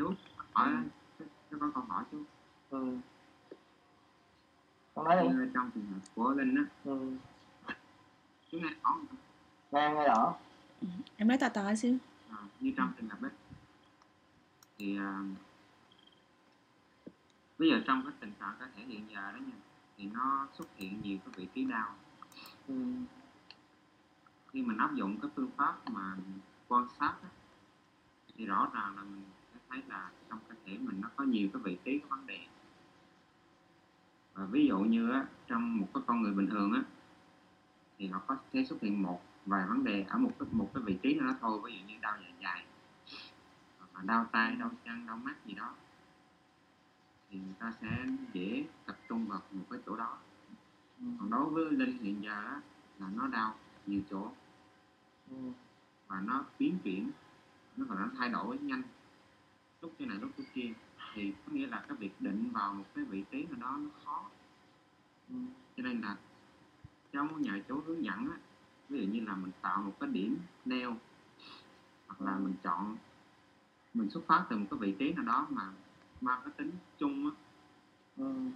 chú hỏi chú có câu hỏi chú ừ. con nói đi. Như trong trường hợp của linh á. Ừ. chú nghe rõ nghe nghe rõ. Em nói to to xíu. À, như trong trường hợp ấy thì à, bây giờ trong cái tình trạng có thể hiện giờ đó nha thì nó xuất hiện nhiều cái vị trí đau. Ừ. khi mình áp dụng cái phương pháp mà quan sát á, thì rõ ràng là mình thấy là trong cơ thể mình nó có nhiều cái vị trí có vấn đề và ví dụ như á, trong một cái con người bình thường á thì họ có thể xuất hiện một vài vấn đề ở một cái một cái vị trí nào đó thôi ví dụ như đau dạ dày hoặc là đau tay đau chân đau mắt gì đó thì người ta sẽ dễ tập trung vào một cái chỗ đó Ừ. còn đối với linh hiện giờ á, là nó đau nhiều chỗ Ừ. và nó biến chuyển nó còn nó thay đổi nhanh lúc cái này lúc cái kia thì có nghĩa là cái việc định vào một cái vị trí nào đó nó khó Ừ. cho nên là muốn nhờ chú hướng dẫn á ví dụ như là mình tạo một cái điểm neo hoặc là mình chọn mình xuất phát từ một cái vị trí nào đó mà mang cái tính chung á Ừ.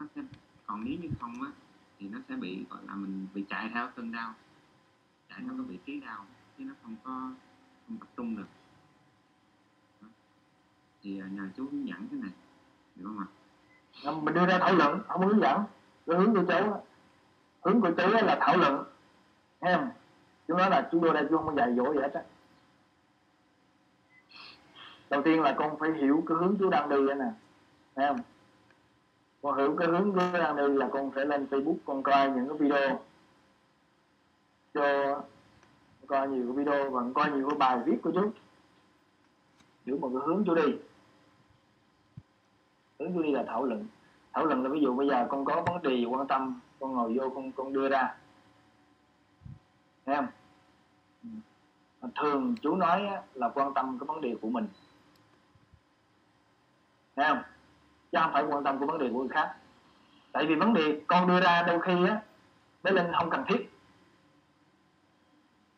nó sẽ còn nếu như không á thì nó sẽ bị gọi là mình bị chạy theo cơn đau chạy theo cái vị trí đau chứ nó không có không tập trung được thì à, nhờ chú hướng dẫn cái này. Được không ạ? À? mình đưa ra thảo luận. Không hướng dẫn. Cái hướng của chú hướng của chú là thảo luận. Em, chú nói là chú đưa ra chú không có dạy dỗ gì hết á. Đầu tiên là con phải hiểu cái hướng chú đang đi nè. Thấy không? Con hiểu cái hướng chú đang đi là con phải lên facebook con coi những cái video. Cho coi nhiều cái video và coi nhiều cái bài viết của chú. Hiểu một cái hướng chú đi hướng chú đi là thảo luận. Thảo luận là ví dụ bây giờ con có vấn đề quan tâm con ngồi vô con con đưa ra. Thấy không? Ừ. Thường chú nói là quan tâm cái vấn đề của mình. Thấy không? Chứ không phải quan tâm của vấn đề của người khác. Tại vì vấn đề con đưa ra đôi khi á bé linh không cần thiết.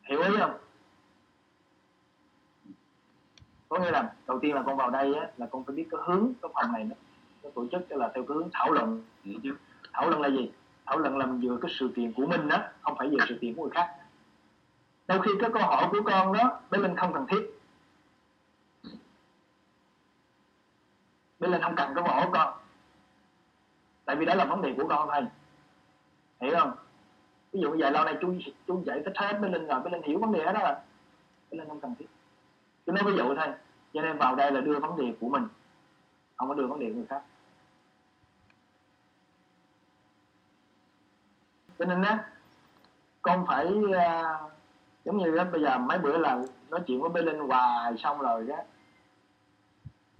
Hiểu ý không? Có nghĩa là đầu tiên là con vào đây á là con phải biết cái hướng cái phòng này nó, cái tổ chức là theo cái hướng thảo luận chứ thảo luận là gì? Thảo luận là mình dựa cái sự kiện của mình đó không phải về sự kiện của người khác. Đôi khi cái câu hỏi của con đó, bé linh không cần thiết. Bé linh không cần cái câu hỏi của con. Tại vì đó là vấn đề của con thôi. Hiểu không? Ví dụ giờ lâu nay chú chú giải thích hết bé linh rồi, bé linh hiểu vấn đề đó rồi. Bé linh không cần thiết. Cho nói ví dụ thôi. Cho nên vào đây là đưa vấn đề của mình không có đưa vấn đề người khác. Cho nên á con phải uh, giống như đó, bây giờ mấy bữa là nói chuyện với bé linh hoài xong rồi đó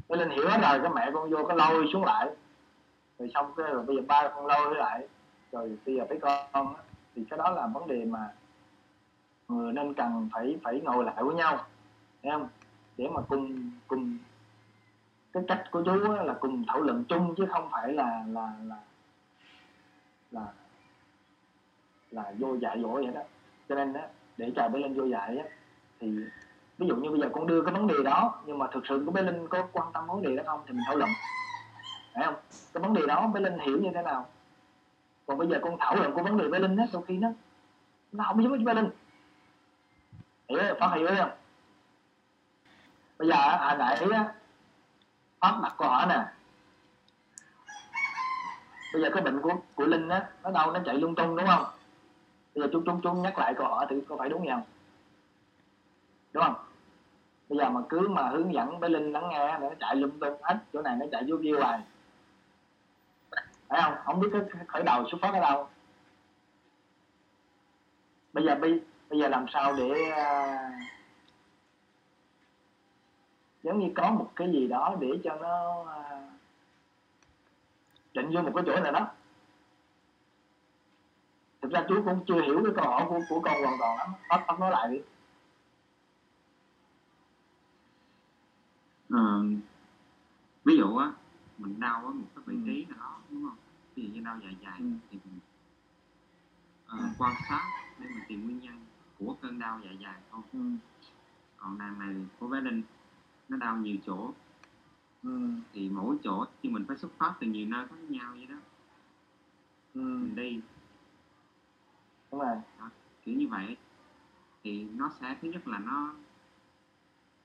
bé linh hiểu hết rồi cái mẹ con vô cái lôi xuống lại. Rồi xong cái rồi bây giờ ba con lôi lại. Rồi bây giờ với con thì cái đó là vấn đề mà người nên cần phải phải ngồi lại với nhau. Thấy không? Để mà cùng cùng cái cách của chú á, là cùng thảo luận chung chứ không phải là là là là là vô dạy dỗ vậy đó. Cho nên đó để chờ bé linh vô dạy á thì ví dụ như bây giờ con đưa cái vấn đề đó nhưng mà thực sự của bé linh có quan tâm vấn đề đó không thì mình thảo luận. Phải không? Cái vấn đề đó bé linh hiểu như thế nào? Còn bây giờ con thảo luận của vấn đề bé linh á đôi khi nó nó không giống với bé linh. Hiểu không? phát hiểu không? Bây giờ hồi nãy á pháp đặt câu hỏi nè. Bây giờ cái bệnh của của linh á, nó đâu nó chạy lung tung, đúng không? Bây giờ chung chung chung nhắc lại câu hỏi thì có phải đúng không? Đúng không? Bây giờ mà cứ mà hướng dẫn bé linh lắng nghe nó chạy lung tung hết, chỗ này nó chạy vô kia hoài. Phải không? Không biết cái khởi đầu xuất phát ở đâu. Bây giờ bây bây giờ làm sao để à, giống như có một cái gì đó để cho nó à, định vô một cái chỗ nào đó. Thực ra chú cũng chưa hiểu cái câu hỏi của, của con hoàn toàn lắm. Phát phát nói lại đi. Ờ, ví dụ á mình đau ở một cái vị trí nào đó đúng không? Ví dụ như đau dạ dày Ừ. thì mình ờ, quan sát để mình tìm nguyên nhân của cơn đau dạ dày thôi. Ừ. còn đàn này của bé linh nó đau nhiều chỗ. Ừ. thì mỗi chỗ thì mình phải xuất phát từ nhiều nơi khác nhau vậy đó. Ừ. mình đi. Đúng rồi. Kiểu như vậy. Thì nó sẽ thứ nhất là nó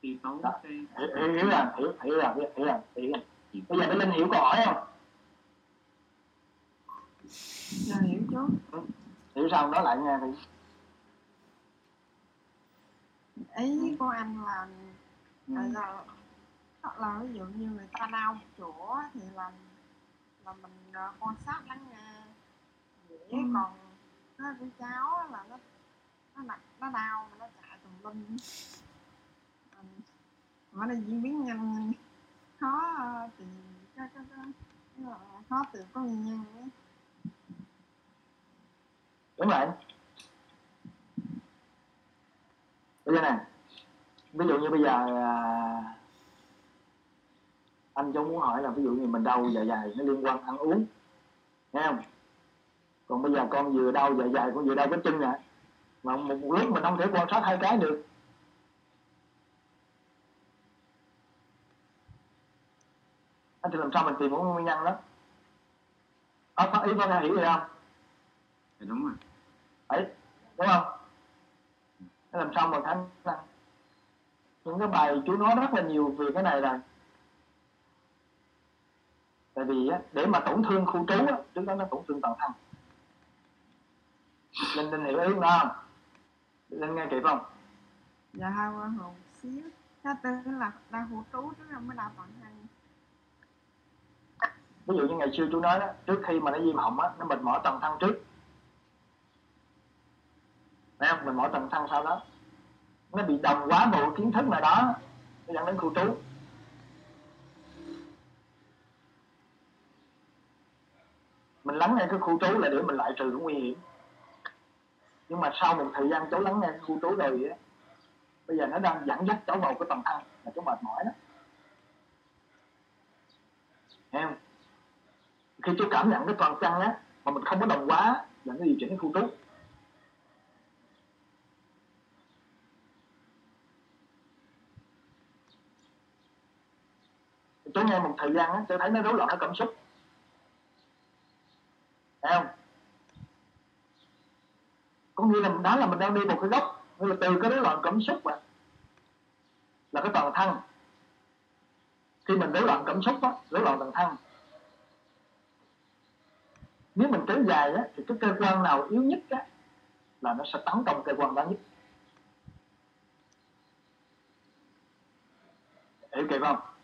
tiêu tốn Đó. cái hiểu hiểu hiểu rồi hiểu hiểu rồi hiểu hiểu rồi hiểu rồi gì bây giờ Mỹ Linh hiểu câu hỏi không Dạ hiểu chú hiểu sao nói lại nghe thì ý của anh là ừ. là, là, hoặc là ví dụ như người ta đau một chỗ thì là là mình ờ, quan sát lắng nghe dễ Ừ. còn nó của cháu là nó nó nặng nó đau mà nó chạy tùm lum mà nó diễn biến nhanh khó ờ, tìm cái cái cái khó tìm có nguyên nhân ấy. đúng rồi bây giờ nè ví dụ như bây giờ à, anh cháu muốn hỏi là ví dụ như mình đau dạ dày nó liên quan ăn uống nghe không? Còn bây giờ con vừa đau dạ dày con vừa đau cái chân nè mà một, lúc mình không thể quan sát hai cái được. Anh thì làm sao mình tìm một nguyên nhân đó? À, ý con hiểu gì không? Đúng rồi. Đấy đúng không? Làm sao mà năng những cái bài chú nói rất là nhiều về cái này rồi tại vì á, để mà tổn thương khu trú á, trước đó nó tổn thương toàn thân. Linh linh hiểu ý không? Linh nghe kịp không? Dạ hai qua hồ xíu. Nó tư là đau hủ trú trước rồi mới đau toàn thân. Ví dụ như ngày xưa chú nói đó trước khi mà nó viêm họng á nó mệt mỏi toàn thân trước. Thấy không? Mình mỏi toàn thân sau đó nó bị đồng quá bộ kiến thức nào đó nó dẫn đến khu trú. Mình lắng nghe cái khu trú là để mình loại trừ cái nguy hiểm. Nhưng mà sau một thời gian cháu lắng nghe khu trú rồi á bây giờ nó đang dẫn dắt cháu vào cái tầm thân là cháu mệt mỏi đó. Em, khi chú cảm nhận cái toàn chân á mà mình không có đồng quá là nó điều chỉnh cái khu trú chú nghe một thời gian á tôi thấy nó rối loạn nó cảm xúc. Thấy không? Có nghĩa là đó là mình đang đi một cái gốc, nghĩa là từ cái rối loạn cảm xúc mà là cái toàn thân. Khi mình rối loạn cảm xúc á rối loạn toàn thân. Nếu mình kéo dài á thì cái cơ quan nào yếu nhất á là nó sẽ tấn công cơ quan đó nhất. Hiểu kịp không?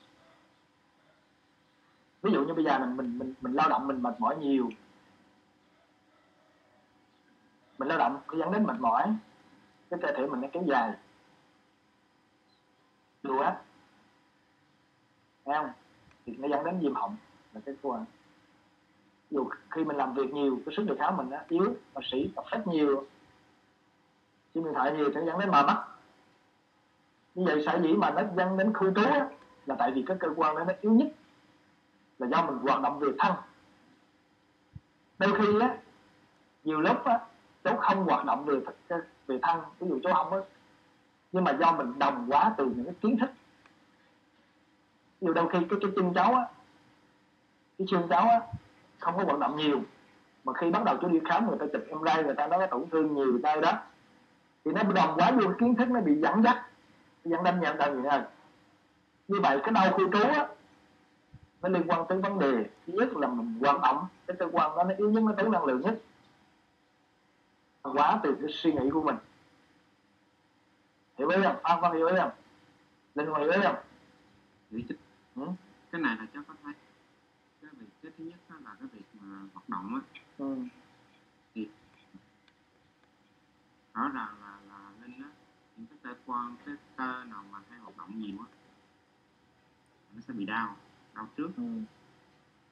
Ví dụ như bây giờ mình mình mình mình lao động mình mệt mỏi nhiều. Mình lao động nó dẫn đến mệt mỏi, cái cơ thể mình nó kéo dài. Lùa thấy không? Thì nó dẫn đến viêm họng là cái quan Dù khi mình làm việc nhiều, cái sức đề kháng mình nó yếu, bác sĩ tập phép nhiều. Xem điện thoại nhiều sẽ dẫn đến mờ mắt. Như vậy sở dĩ mà nó dẫn đến khu trú là tại vì cái cơ quan đó nó yếu nhất là do mình hoạt động về thân. Đôi khi á nhiều lúc á cháu không hoạt động về về thân ví dụ cháu không á nhưng mà do mình đồng quá từ những cái kiến thức. Nhiều đôi khi cái cái chân cháu á cái xương cháu á không có vận động nhiều mà khi bắt đầu cháu đi khám người ta chụp em ray người ta nói tổn thương nhiều tay đó thì nó bị đồng quá luôn kiến thức nó bị dẫn dắt dẫn đâm, nhận đầu nhiều hơn như vậy cái đau khu trú á nó liên quan tới vấn đề thứ nhất là mình hoạt động cái cơ quan đó nó yếu nhất nó tốn năng lượng nhất. Quá từ cái suy nghĩ của mình. Hiểu ý không? À, con hiểu ý không? Linh hiểu ý không? Nghĩ chứ. Ừ? cái này là cháu có thấy. Cái việc cái thứ nhất đó là cái việc mà hoạt động á. Ừ. rõ ràng là là linh á những cái cơ quan cái cơ nào mà hay hoạt động nhiều á nó sẽ bị đau đau trước. Ừ.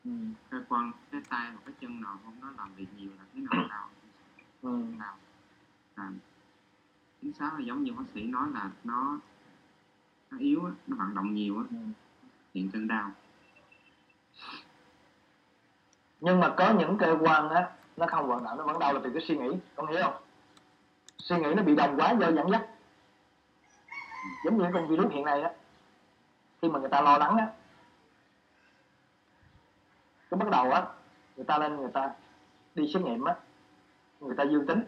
Ừ. cơ quan cái tay hoặc cái chân nào không nó làm việc nhiều là thế nào đau. Ừ. đau. À, chính xác là giống như bác sĩ nói là nó nó yếu á, nó vận động nhiều á. Ừ. hiện cơn đau. Nhưng mà có những cơ quan á nó không vận động nó vẫn đau là từ cái suy nghĩ. Con hiểu không? Suy nghĩ nó bị đồng quá do dẫn dắt. Giống như con virus hiện nay á. Khi mà người ta lo lắng á cái bắt đầu á, người ta lên người ta đi xét nghiệm á, người ta dương tính.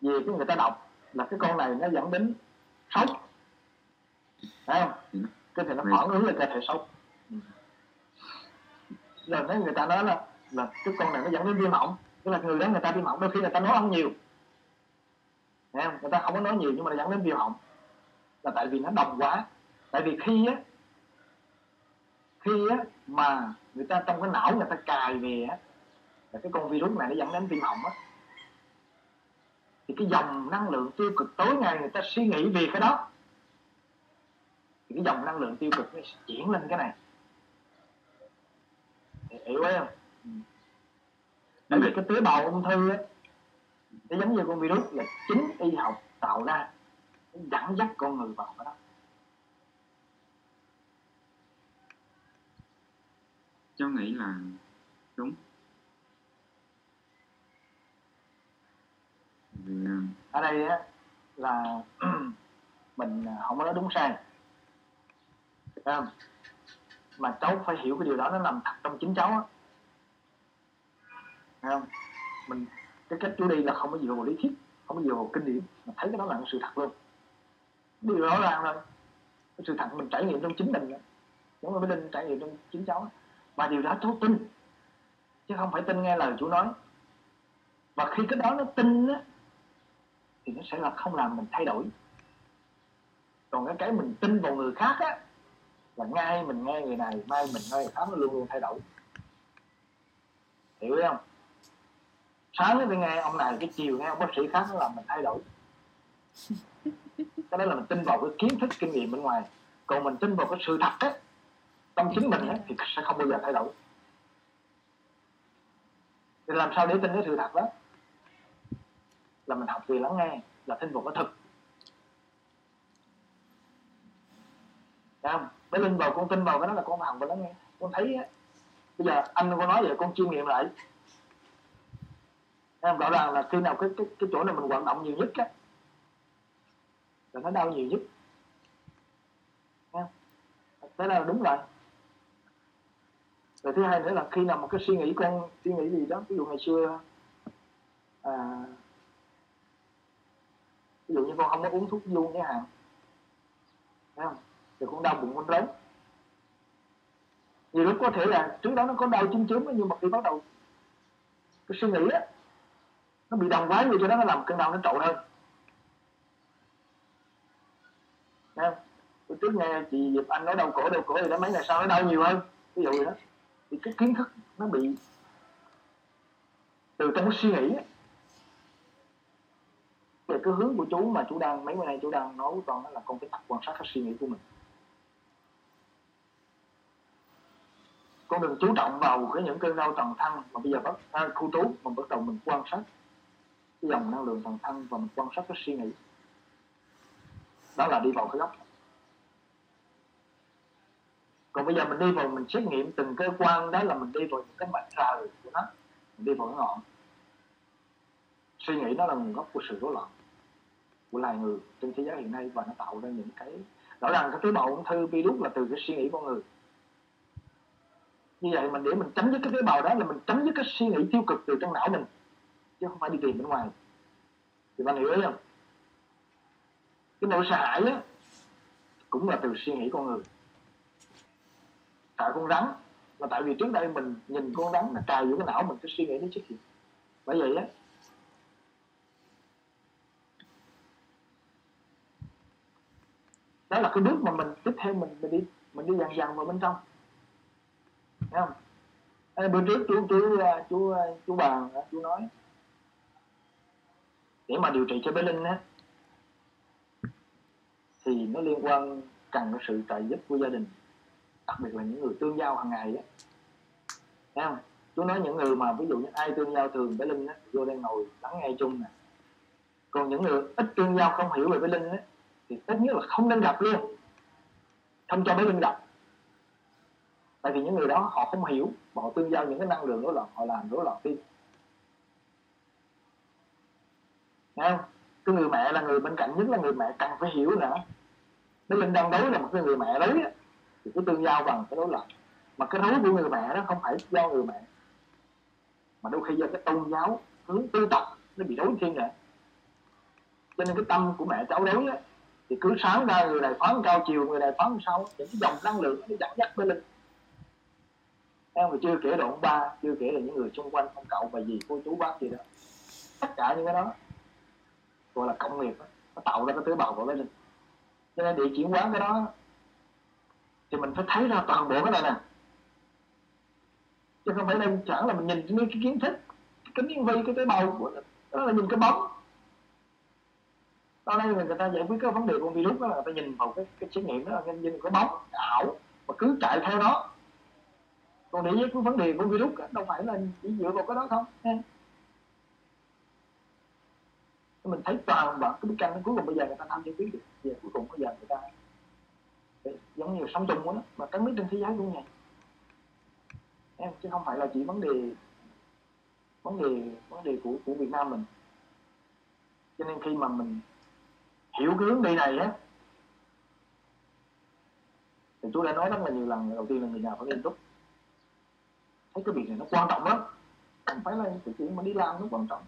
Về cái người ta đọc là cái con này nó dẫn đến sốc. Thấy không? Cơ thể nó phản ứng lên cơ thể sốc. Rồi nếu người ta nói là là cái con này nó dẫn đến viêm họng tức là người đó người ta viêm họng đôi khi người ta nói không nhiều. Thấy không? người ta không có nói nhiều nhưng mà nó dẫn đến viêm họng là tại vì nó đồng quá. Tại vì khi á khi á mà người ta trong cái não người ta cài về á là cái con virus này nó dẫn đến viêm họng á. Thì cái dòng năng lượng tiêu cực tối ngày người ta suy nghĩ về cái đó. Thì cái dòng năng lượng tiêu cực nó chuyển lên cái này. Hiểu ấy không? Bởi vì cái tế bào ung thư á nó giống như con virus là chính y học tạo ra dẫn dắt con người vào cái đó cháu nghĩ là đúng. Vì ở đây á, là mình à, không có nói đúng sai. Không? mà cháu phải hiểu cái điều đó, nó nằm thật trong chính cháu á. Không? Mình, cái cách chú đi là không có dựa vào lý thuyết, không có dựa vào kinh điển. Mà thấy cái đó là cái sự thật luôn. Điều đó là cái sự thật mình trải nghiệm trong chính mình đó. đúng rồi mới linh trải nghiệm trong chính cháu và điều đó cháu tin. Chứ không phải tin nghe lời chú nói. Và khi cái đó nó tin á, thì nó sẽ là không làm mình thay đổi. Còn cái cái mình tin vào người khác á, là ngay mình nghe người này, mai mình nghe người khác, nó luôn luôn thay đổi. Hiểu không? Sáng thì nghe ông này, cái chiều nghe ông bác sĩ khác, nó làm mình thay đổi. Cái đó là mình tin vào cái kiến thức, kinh nghiệm bên ngoài. Còn mình tin vào cái sự thật á trong chính mình ấy thì sẽ không bao giờ thay đổi. Thì làm sao để tin cái sự thật đó? Là mình học về lắng nghe là tin vào cái thực. Thấy không? Để Linh vào con tin vào cái đó là con học và lắng nghe. Con thấy á Bây giờ anh con nói vậy con chiêm nghiệm lại. Em không? Rõ ràng là khi nào cái, cái, cái chỗ này mình hoạt động nhiều nhất á Là nó đau nhiều nhất. Thấy không? Thế là đúng rồi. Rồi thứ hai nữa là khi nào một cái suy nghĩ con Suy nghĩ gì đó Ví dụ ngày xưa à, ví dụ như con không có uống thuốc vuông chẳng hạn thấy không? Thì con đau bụng con lớn. Nhiều lúc có thể là trước đó nó có đau chấm chướng nhưng mà khi bắt đầu cái suy nghĩ á nó bị đồng quá nhiều cho đó nó làm cơn đau nó trội hơn. Thấy không? Tôi trước nghe chị Diệp Anh nói đau cổ đau cổ thì đó mấy ngày sau nó đau nhiều hơn ví dụ vậy đó thì cái kiến thức nó bị từ trong cái suy nghĩ về cái hướng của chú mà chú đang mấy bữa nay chú đang nói với con đó là con phải tập quan sát cái suy nghĩ của mình. Con đừng chú trọng vào cái những cơn đau toàn thân mà bây giờ bắt à, khu trú mà bắt đầu mình quan sát cái dòng năng lượng toàn thân và mình quan sát cái suy nghĩ. Đó là đi vào cái góc còn bây giờ mình đi vào mình xét nghiệm từng cơ quan, đó là mình đi vào những cái mặt trời của nó. Mình đi vào cái ngọn. Suy nghĩ đó là nguồn gốc của sự rối loạn của loài người trên thế giới hiện nay và nó tạo ra những cái, rõ ràng cái tế bào ung thư virus là từ cái suy nghĩ con người. Như vậy mình để mình chấm dứt cái tế bào đó là mình chấm dứt cái suy nghĩ tiêu cực từ trong não mình, chứ không phải đi tìm bên ngoài. Thì bạn hiểu ý không? Cái nỗi sợ hãi á, cũng là từ suy nghĩ con người sợ con rắn. Là tại vì trước đây mình nhìn con rắn nó cài vô cái não mình cái suy nghĩ nó chết hiện bởi vậy á đó là cái bước mà mình tiếp theo mình mình đi mình đi dần dần vào bên trong. Thấy không? Ê, bữa trước chú chú ờ, chú ờ, chú bàn ờ, chú nói để mà điều trị cho bé linh á thì nó liên quan cần cái sự trợ giúp của gia đình đặc biệt là những người tương giao hàng ngày á. Thấy không? Chú nói những người mà ví dụ như ai tương giao thường với linh á vô đây ngồi lắng nghe chung nè. Còn những người ít tương giao không hiểu về với linh á thì tất nhiên là không nên gặp luôn. Không cho bé linh gặp. Tại vì những người đó họ không hiểu họ tương giao những cái năng lượng rối loạn họ làm rối loạn tim Thấy không? Cái người mẹ là người bên cạnh nhất là người mẹ cần phải hiểu nữa Nếu Linh đang đối là một cái người mẹ đấy á, thì cái tương giao bằng cái đối lập mà cái đối của người mẹ đó không phải do người mẹ. Mà đôi khi do cái tôn giáo, hướng tư tập, nó bị đối thiên nè cho nên cái tâm của mẹ cháu đối á, thì cứ sáng ra người này phán cao chiều, người này phán sau những cái dòng năng lượng nó dẫn dắt bên linh em mà chưa kể đoạn ông ba, chưa kể là những người xung quanh ông cậu bà gì cô chú bác gì đó. Tất cả những cái đó, gọi là công nghiệp đó. nó tạo ra cái tế bào của bên linh cho nên để chuyển hóa cái đó thì mình phải thấy ra toàn bộ cái này nè. Chứ không phải đơn giản là mình nhìn cái cái kiến thức cái miếng vi cái tế bào của nó đó là nhìn cái bóng. Đó đây người ta giải quyết cái vấn đề con virus đó là người ta nhìn vào cái cái xét nghiệm đó là nhìn cái bóng cái ảo và cứ chạy theo đó. còn để với cái vấn đề của virus đó, đâu phải là chỉ dựa vào cái đó không mình thấy toàn bộ cái bức tranh cuối cùng bây giờ người ta tham giải quyết được giờ cuối cùng bây giờ người ta giống sống chung đó mà các nước trên thế giới cũng vậy em, chứ không phải là chỉ vấn đề vấn đề vấn đề của của Việt Nam mình. Cho nên khi mà mình hiểu cái hướng đi này á, thì chú đã nói rất là nhiều lần, đầu tiên là người nhà phải nghiêm túc. Thấy cái việc này nó quan trọng lắm. Không phải là cái chuyện mà đi làm nó quan trọng.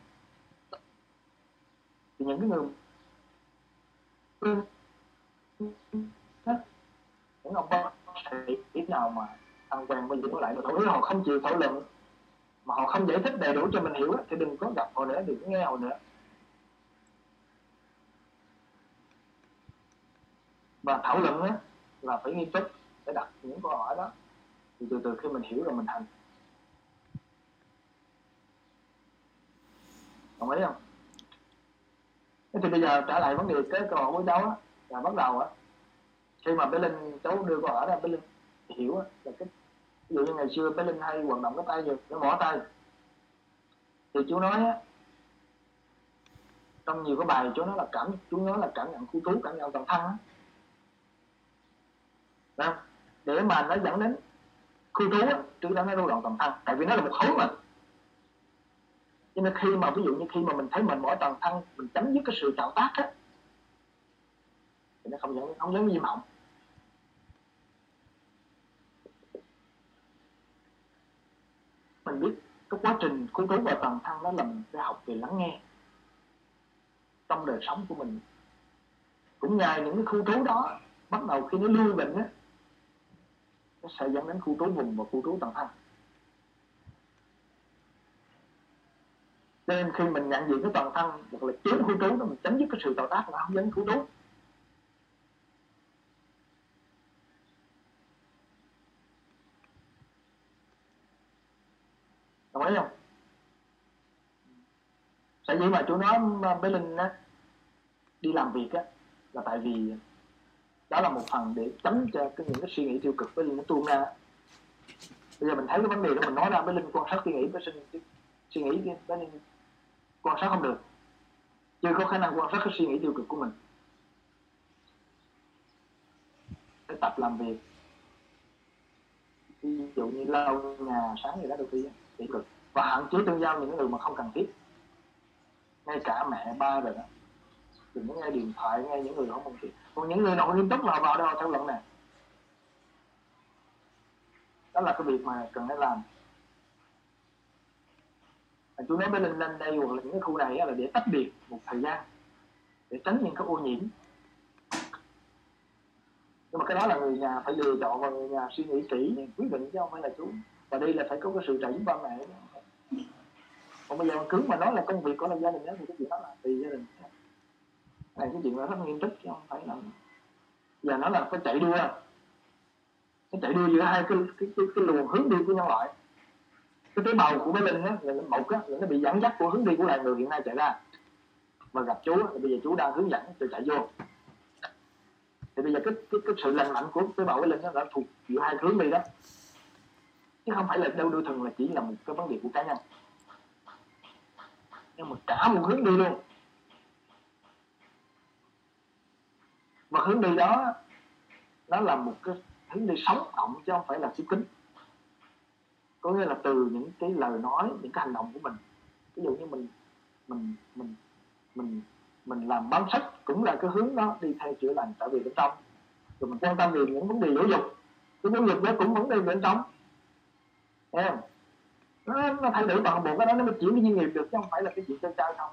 Thì những cái người những ông bác sĩ nào mà ăn quen với những lại mà thổi họ không chịu thảo luận mà họ không giải thích đầy đủ cho mình hiểu thì đừng có gặp họ nữa đừng có nghe họ nữa. Và thảo luận á, là phải nghiêm túc để đặt những câu hỏi đó. Thì từ từ khi mình hiểu rồi mình hành. Đồng ý không? Thế thì bây giờ trả lại vấn đề cái câu hỏi của cháu á là bắt đầu á khi mà bé linh, cháu đưa con ở đây, bé linh hiểu á, là cái, ví dụ như ngày xưa bé linh hay vận động cái tay rồi nó mỏ tay. Thì chú nói á, trong nhiều cái bài chú nói là cảm, chú nói là cảm nhận khu trú, cảm nhận toàn thân á. Để mà nó dẫn đến khu trú á, chú đã nói rối loạn toàn thân, tại vì nó là một khối mà cho nên khi mà, ví dụ như khi mà mình thấy mình mỏi toàn thân, mình chấm dứt cái sự tạo tác á, thì nó không dẫn không dẫn viêm họng. Mình biết, cái quá trình cứu trú vào toàn thân đó là mình phải học về lắng nghe trong đời sống của mình. Cũng nhờ những cái khu trú đó, bắt đầu khi nó lưu bệnh á, nó sẽ dẫn đến khu trú vùng và khu trú toàn thân. Nên khi mình nhận diện cái toàn thân hoặc là chiếm khu trú đó, mình chấm dứt cái sự tạo tác là không dẫn khu trú đồng ý không tại vì mà chú nói bé linh á, đi làm việc á, là tại vì đó là một phần để tránh cho cái những cái suy nghĩ tiêu cực với linh nó tuôn ra bây giờ mình thấy cái vấn đề đó, mình nói ra bé linh quan sát suy nghĩ với linh suy nghĩ bé linh quan sát không được. Chưa có khả năng quan sát cái suy nghĩ tiêu cực của mình. Để tập làm việc. Ví dụ như lau nhà sáng gì đó đôi khi tiêu cực. Và hạn chế tương giao những người mà không cần thiết ngay cả mẹ ba rồi đó. Đừng có nghe điện thoại, nghe những người không công chuyện còn những người nào nghiêm túc là vào đâu theo luận này đó là cái việc mà cần phải làm. Chú nói với linh lên đây hoặc là những cái khu này là để tách biệt một thời gian. Để tránh những cái ô nhiễm. Nhưng mà cái đó là người nhà phải lựa chọn và người nhà suy nghĩ kỹ, quyết định chứ không phải là chú. Và đây là phải có cái sự trợ giúp ba mẹ còn bây giờ mà cứng mà nói là công việc của là gia đình đó thì cái chuyện đó là tùy gia đình. Này cái chuyện đó rất nghiêm túc chứ không phải là giờ nó là phải chạy đua. Nó chạy đua giữa hai cái cái, cái, cái luồng hướng đi của nhân loại. Cái tế bào của bé linh á là một á là nó bị dẫn dắt của hướng đi của loài người hiện nay chạy ra. Mà gặp chú thì bây giờ chú đang hướng dẫn cho chạy vô. Thì bây giờ cái cái, cái sự lành mạnh của tế bào bé linh nó đã thuộc giữa hai hướng đi đó. Chứ không phải là đâu đưa thường là chỉ là một cái vấn đề của cá nhân nhưng mà cả một hướng đi luôn. Và hướng đi đó, nó là một cái hướng đi sống động chứ không phải là xíu kính có nghĩa là từ những cái lời nói, những cái hành động của mình. Ví dụ như mình mình mình mình mình làm bám sách cũng là cái hướng đó đi theo chữa lành trở về bên trong. Rồi mình quan tâm về những vấn đề giáo dục. Cái giáo dục đó cũng vấn đề bên trong. Thấy không? Nó, nó thay đổi toàn bộ cái đó nó mới chuyển cái doanh nghiệp được chứ không phải là cái chuyện chơi chơi không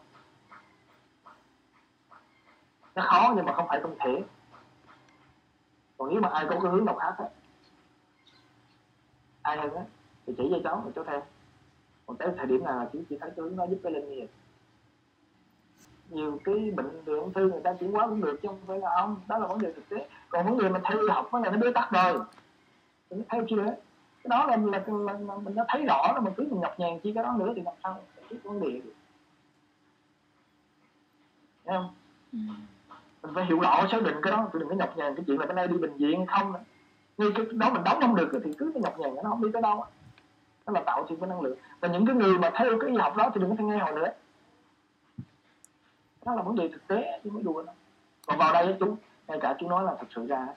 nó khó nhưng mà không phải không thể. Còn nếu mà ai có cái hướng độc khác á ai hơn á thì chỉ cho cháu thì cháu theo. Còn tới thời điểm nào là chỉ chỉ thấy cái hướng giúp cái linh nghiệp nhiều cái bệnh về ung thư người ta chuyển hóa cũng được chứ không phải là không đó là vấn đề thực tế. Còn vấn đề mà theo y học nó là nó bế tắc rồi. Mình theo chưa? Cái đó là, là, là, là mình đã thấy rõ là mình cứ mình nhọc nhằn chi cái đó nữa thì làm sao giải vấn đề được. Thấy không? Ừ. mình phải hiểu rõ xác định cái đó đừng có nhọc nhằn cái chuyện là bữa nay đi bệnh viện không ngay cái đó mình đóng không được thì cứ cái nhọc nhằn nó không đi tới đâu đó là tạo thêm cái năng lượng. Và những cái người mà theo cái y học đó thì đừng có nghe họ nữa. Đó là vấn đề thực tế chứ mới đùa đâu. Còn vào đây chú ngay cả chú nói là thật sự ra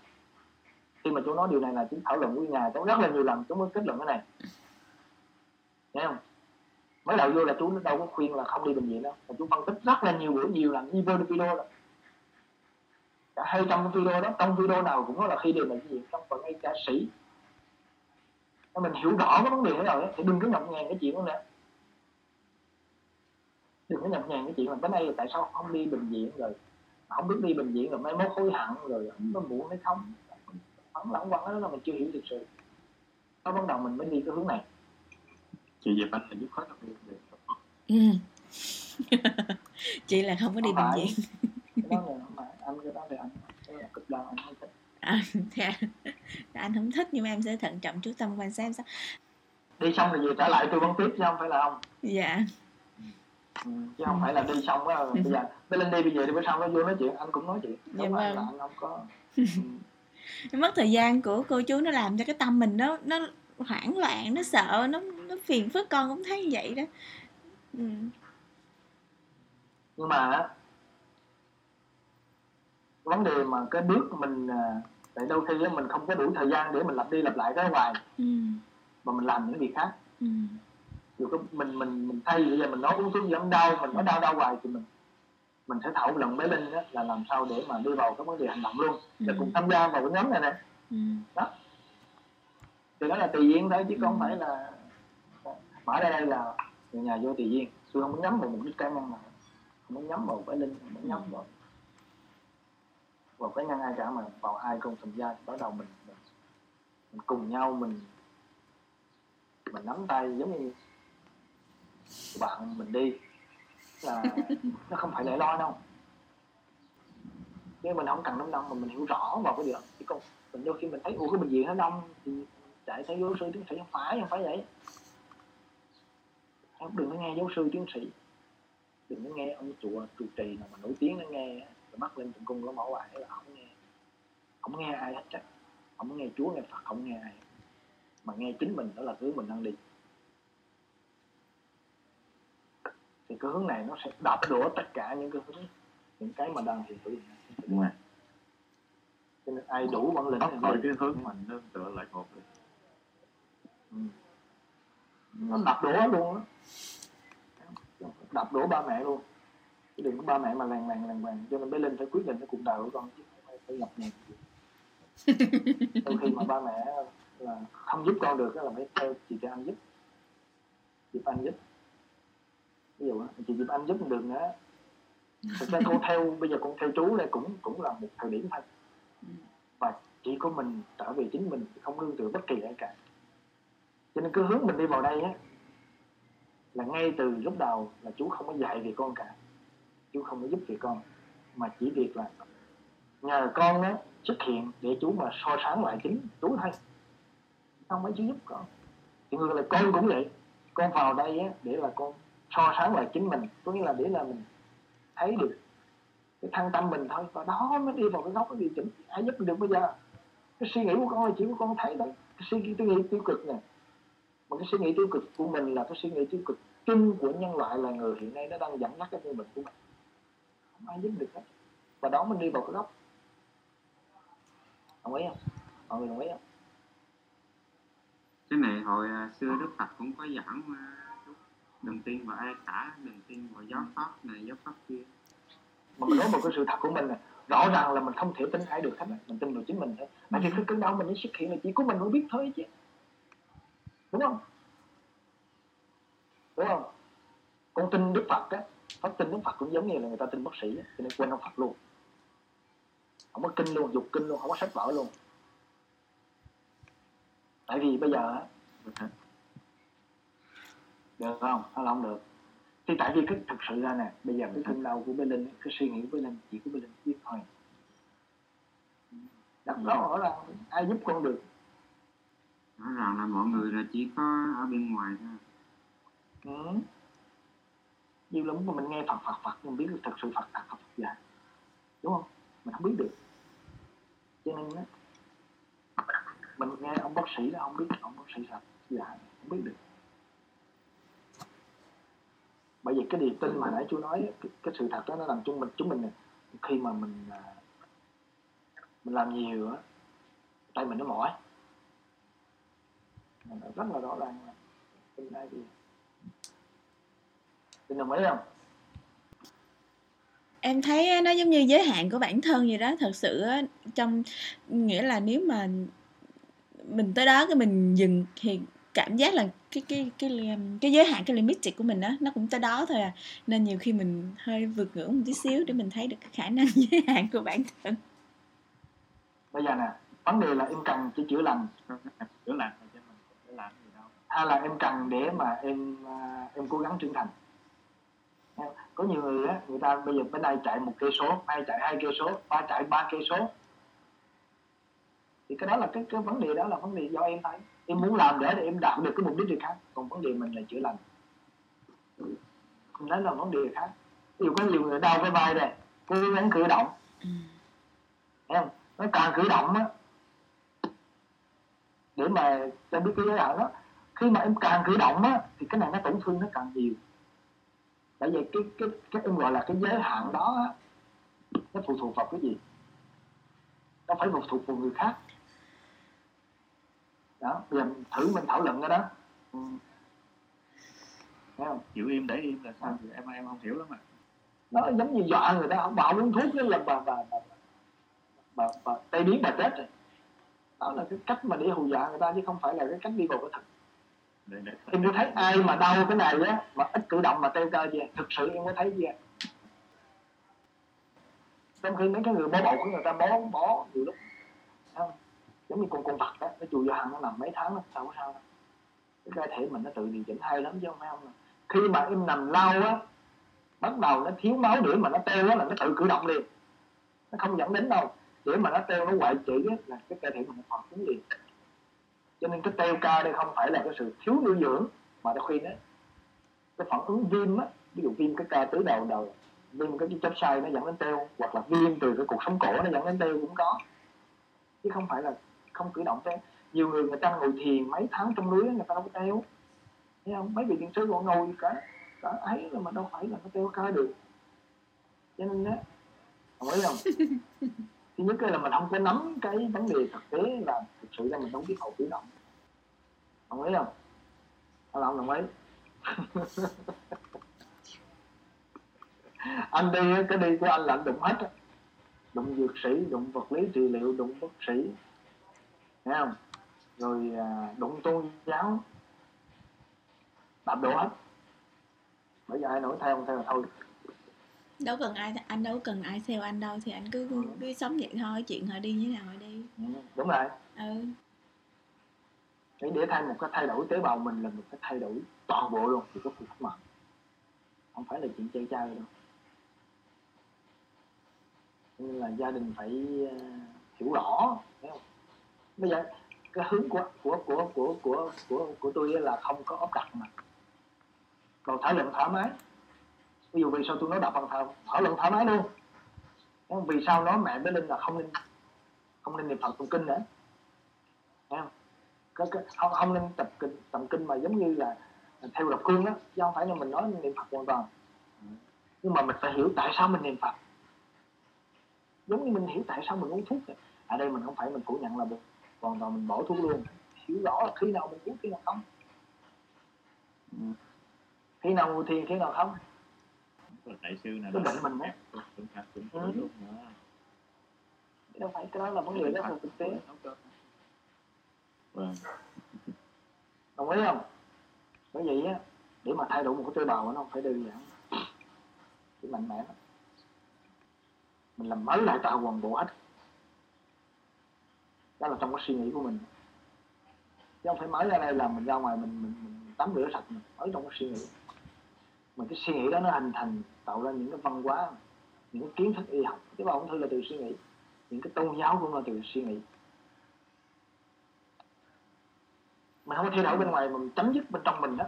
khi mà chú nói điều này là chú thảo luận với nhà, chú rất là nhiều lần chú mới kết luận cái này. Nghe không? Mới đầu vô là chú đâu có khuyên là không đi bệnh viện đâu, mà chú phân tích rất là nhiều buổi, nhiều lần như video đó. Cả hai trong video đó, trong video nào cũng có là khi đi bệnh viện, trong phần ngay cả sĩ. Nếu mình hiểu rõ cái vấn đề thế rồi thì đừng có nhọc nhằn cái chuyện đó nữa. Đừng có nhọc nhằn cái chuyện là cái này tại sao không đi bệnh viện rồi? Không biết đi bệnh viện rồi mai mốt hối hận rồi nó muộn hay không vẫn lẳng quẩn đó là mình chưa hiểu thực sự. Nó bắt đầu mình mới đi cái hướng này. Chị Diệp Anh là giúp hết được ừ. chị là không có đi bệnh phải. viện. Cái đó là không phải. Anh cái đó thì anh. Cái là cực đoan anh không thích. À, dạ. anh không thích nhưng mà em sẽ thận trọng chú tâm quan sát sao. Đi xong rồi về trở lại tư vấn tiếp chứ không phải là không dạ. Ừ, chứ không phải là đi xong á bây giờ. Bây lên đi bây giờ đi bữa sau nó vô nói chuyện. Anh cũng nói chuyện. Dạ không phải vâng. là anh không có. mất thời gian của cô chú nó làm cho cái tâm mình nó nó hoảng loạn nó sợ nó nó phiền phức con cũng thấy như vậy đó ừ. nhưng mà vấn đề mà cái bước mình à, tại đôi khi mình không có đủ thời gian để mình lặp đi lặp lại cái hoài Ừ. mà mình làm những việc khác Ừ. dù có mình mình mình thay bây giờ mình nói uống thuốc giảm đau mình nói đau đau hoài thì mình mình sẽ thảo luận với linh á, là làm sao để mà đi vào cái vấn đề hành động luôn. Để Ừ. cùng tham gia vào cái nhóm này nè. Ừ. thì đó là tùy duyên thôi chứ không phải là mở ra đây là người nhà vô tùy duyên. Tôi không muốn nhắm vào mục đích cá nhân nào. Không muốn nhắm vào cái linh không muốn nhắm vào vào cá nhân ai cả mà vào ai cùng tham gia. Bắt đầu mình, mình mình cùng nhau mình mình nắm tay giống như bạn mình đi là nó không phải lẻ loi đâu. Nhưng mình không cần đám đông mà mình hiểu rõ vào cái điều chứ còn mình đôi khi mình thấy, ủa, cái bệnh viện nó đông thì chạy thấy giáo sư tiến sĩ không phải không phải vậy. Em đừng có nghe giáo sư tiến sĩ. Đừng có nghe ông chùa trụ trì nào mà nổi tiếng nó nghe, rồi bắt lên tụng cung nó mẫu hoài, là không nghe. Không nghe ai hết chắc không nghe chúa, nghe phật, không nghe ai. Mà nghe chính mình, đó là thứ mình đang đi. Thì cái hướng này nó sẽ đập đổ tất cả những cái hướng những cái mà đang hiện hữu đúng không cho nên ai đủ bản lĩnh thì đi. cái hướng. mình nương tựa lại một đi. Ừ. nó đập đổ luôn á. Đập đổ ba mẹ luôn. Chứ đừng có ba mẹ mà làng làng làng vàng cho nên bé linh phải quyết định cái cuộc đời của con chứ phải nhập nhằng đôi khi mà ba mẹ là không giúp con được là phải theo chị cho anh giúp. Chị anh giúp ví dụ chị Diệp anh giúp không được nữa thực ra con theo, bây giờ con theo chú đây cũng cũng là một thời điểm thôi. Và chỉ có mình trở về chính mình không nương tựa bất kỳ ai cả. Cho nên cứ hướng mình đi vào đây á, là ngay từ lúc đầu là chú không có dạy về con cả. Chú không có giúp về con. Mà chỉ việc là nhờ con á, xuất hiện để chú mà so sánh lại chính chú thôi. Không mấy chú giúp con. Thì ngược lại con cũng vậy. Con vào đây á, để là con so sánh lại chính mình có nghĩa là để là mình thấy được cái thăng tâm mình thôi và đó mới đi vào cái góc cái điều chỉnh ai giúp mình được bây giờ? Cái suy nghĩ của con là chỉ của con thấy đấy cái suy nghĩ, nghĩ tiêu cực nè. Mà cái suy nghĩ tiêu cực của mình là cái suy nghĩ tiêu cực chung của nhân loại là người hiện nay nó đang dẫn dắt cái nhân mình của mình. Không ai giúp được hết. Và đó mình đi vào cái góc. Đồng ý không? Mọi người đồng ý không? Cái này hồi à, xưa đức phật cũng có giảng mà đừng tin vào ai cả đừng tin vào giáo pháp này giáo pháp kia. Mà mình nói một cái sự thật của mình nè rõ ràng là mình không thể tin ai được hết mình tin vào chính mình thôi. Bởi vì cái cơn đau mình nó xuất hiện là chỉ của mình mới biết thôi chứ. Đúng không? Đúng không? Con tin đức phật á pháp tin đức phật cũng giống như là người ta tin bác sĩ á, cho nên quên ông phật luôn. Không có kinh luôn dục kinh luôn không có sách vở luôn. Tại vì bây giờ á được không? Hay là không được. Thì tại vì cái thực sự ra nè bây giờ cái cơn đau của Bê Linh cái suy nghĩ của Linh chỉ của Bê Linh biết thôi. Đặt rõ rõ ràng ai giúp con được. Rõ ràng là mọi người là chỉ có ở bên ngoài thôi. Ừ. nhiều lắm mà mình nghe Phật Phật Phật mình biết được thật sự Phật thật Phật dạ đúng không? Mình không biết được. Cho nên á mình nghe ông bác sĩ là không biết ông bác sĩ thật dạ không biết được bởi vì cái niềm tin mà nãy chú nói cái, cái sự thật đó nó làm chúng mình chúng mình khi mà mình à, mình làm nhiều á tay mình nó mỏi. Mình rất là rõ ràng là tin ai thì tin đồng ý không? Em thấy nó giống như giới hạn của bản thân vậy đó thật sự á, trong nghĩa là nếu mà mình tới đó cái mình dừng thì cảm giác là cái cái cái cái, cái giới hạn cái limit của mình á nó cũng tới đó thôi à. Nên nhiều khi mình hơi vượt ngưỡng một tí xíu để mình thấy được cái khả năng giới hạn của bản thân. Bây giờ nè vấn đề là em cần chỉ chữa lành. Chữa lành cho mình để làm gì đâu. Hay là em cần để mà em à, em cố gắng trưởng thành? Có nhiều người á người ta bây giờ bên đây chạy một cây số nay chạy hai cây số ba chạy ba cây số. Thì cái đó là cái cái vấn đề đó là vấn đề do em thấy em muốn làm để em đạt được cái mục đích gì khác. Còn vấn đề mình là chữa lành. Đó là vấn đề khác. Ví dụ có nhiều người đau cái vai này cố gắng cử động. Ừ. thấy không? Nó càng cử động á để mà cho biết cái giới hạn đó. Khi mà em càng cử động á thì cái này nó tổn thương nó càng nhiều. Bởi vì cái cái cái em gọi là cái giới hạn đó á, nó phụ thuộc vào cái gì? Nó phải phụ thuộc vào người khác đó bây giờ thử mình thảo luận cái đó. Ừ. thấy không? Chịu im để im là sao? Thì em em không hiểu lắm à nó giống như dọa người ta không bảo uống thuốc đó là bà bà bà bà, bà tây biến bà chết rồi. Đó là cái cách mà để hù dọa người ta chứ không phải là cái cách đi vào cái thật. Em có thấy ai mà đau cái này á mà ít cử động mà teo cơ chưa thực sự em có thấy chưa trong khi mấy cái người bó bột của người ta bó bó nhiều lúc? Giống như con con vật đó, nó chui vô hang nó nằm mấy tháng nó sao có sao đâu. Cái cơ thể mình nó tự điều chỉnh hay lắm chứ không phải không à. khi mà em nằm lâu á, bắt đầu nó thiếu máu nữa mà nó teo á là nó tự cử động liền. Nó không dẫn đến đâu. Để mà nó teo nó hoại chỉ á là cái cơ thể mình nó phản ứng liền. Cho nên cái teo ca đây không phải là cái sự thiếu nuôi dưỡng, mà nó khuyên á, cái phản ứng viêm á, ví dụ viêm cái ca tứ đầu đầu, viêm cái chóp sai nó dẫn đến teo, hoặc là viêm từ cái cuộc sống cổ nó dẫn đến teo cũng có. Chứ không phải là không cử động teo nhiều người người ta ngồi thiền mấy tháng trong núi người ta đâu có teo. Thấy không? Mấy vị thiền sư còn ngồi cả cả ấy là mà đâu phải là nó teo ca được. Cho nên đó ý không? Thứ nhất là mình không có nắm cái vấn đề thực tế là thực sự ra mình không biết hậu cử động. Đồng ý không? Hay là không đồng ý. Anh đi cái đi của anh là anh đụng hết đụng dược sĩ đụng vật lý trị liệu đụng bác sĩ thấy không? Rồi à, đụng tôn giáo. Đạp đổ hết. Bây giờ ai nổi theo không theo là thôi. Đâu cần ai anh đâu cần ai theo anh đâu thì anh cứ cứ sống vậy thôi chuyện họ đi như thế nào họ đi. Ừ, đúng rồi. Ừ. Để để thay một cái thay đổi tế bào mình là một cái thay đổi toàn bộ luôn thì có cuộc cách mạng không phải là chuyện chơi chơi đâu. Nên là gia đình phải ờ, hiểu rõ thấy không? Bây giờ cái hướng của của của của của của của tôi là không có áp đặt mà. Còn thảo luận thoải mái. Ví dụ vì sao tôi nói đọc bằng thảo thảo luận thoải mái luôn. Vì sao nói mẹ bé linh là không nên không nên niệm phật tụng kinh nữa? Thấy không? Cái, cái, không, không nên tập kinh tụng kinh mà giống như là theo độc cương đó chứ không phải là mình nói niệm phật hoàn toàn. Nhưng mà mình phải hiểu tại sao mình niệm phật. Giống như mình hiểu tại sao mình uống thuốc này, ở đây mình không phải mình phủ nhận là được hoàn toàn mình bỏ thuốc luôn. Hiểu rõ là khi nào mình uống khi nào không. Ừ. khi nào ngồi thiền khi nào không. Đại sư này cái bệnh mình á Ừ. đâu phải cái đó là vấn đề rất là thực tế. Vâng. Đồng ý không? Bởi vậy á để mà thay đổi một cái tế bào nó không phải đơn giản. Chỉ mạnh mẽ lắm. Mình làm mới lại tạo hoàn bộ hết đó là trong cái suy nghĩ của mình. Chứ không phải mới ra đây là mình ra ngoài mình mình, mình tắm rửa sạch mình. Mới trong cái suy nghĩ. Mà cái suy nghĩ đó nó hình thành tạo ra những cái văn hóa những cái kiến thức y học. Tế bào ung thư là từ suy nghĩ. Những cái tôn giáo cũng là từ suy nghĩ. Mình không có thay đổi bên ngoài mà mình chấm dứt bên trong mình đó.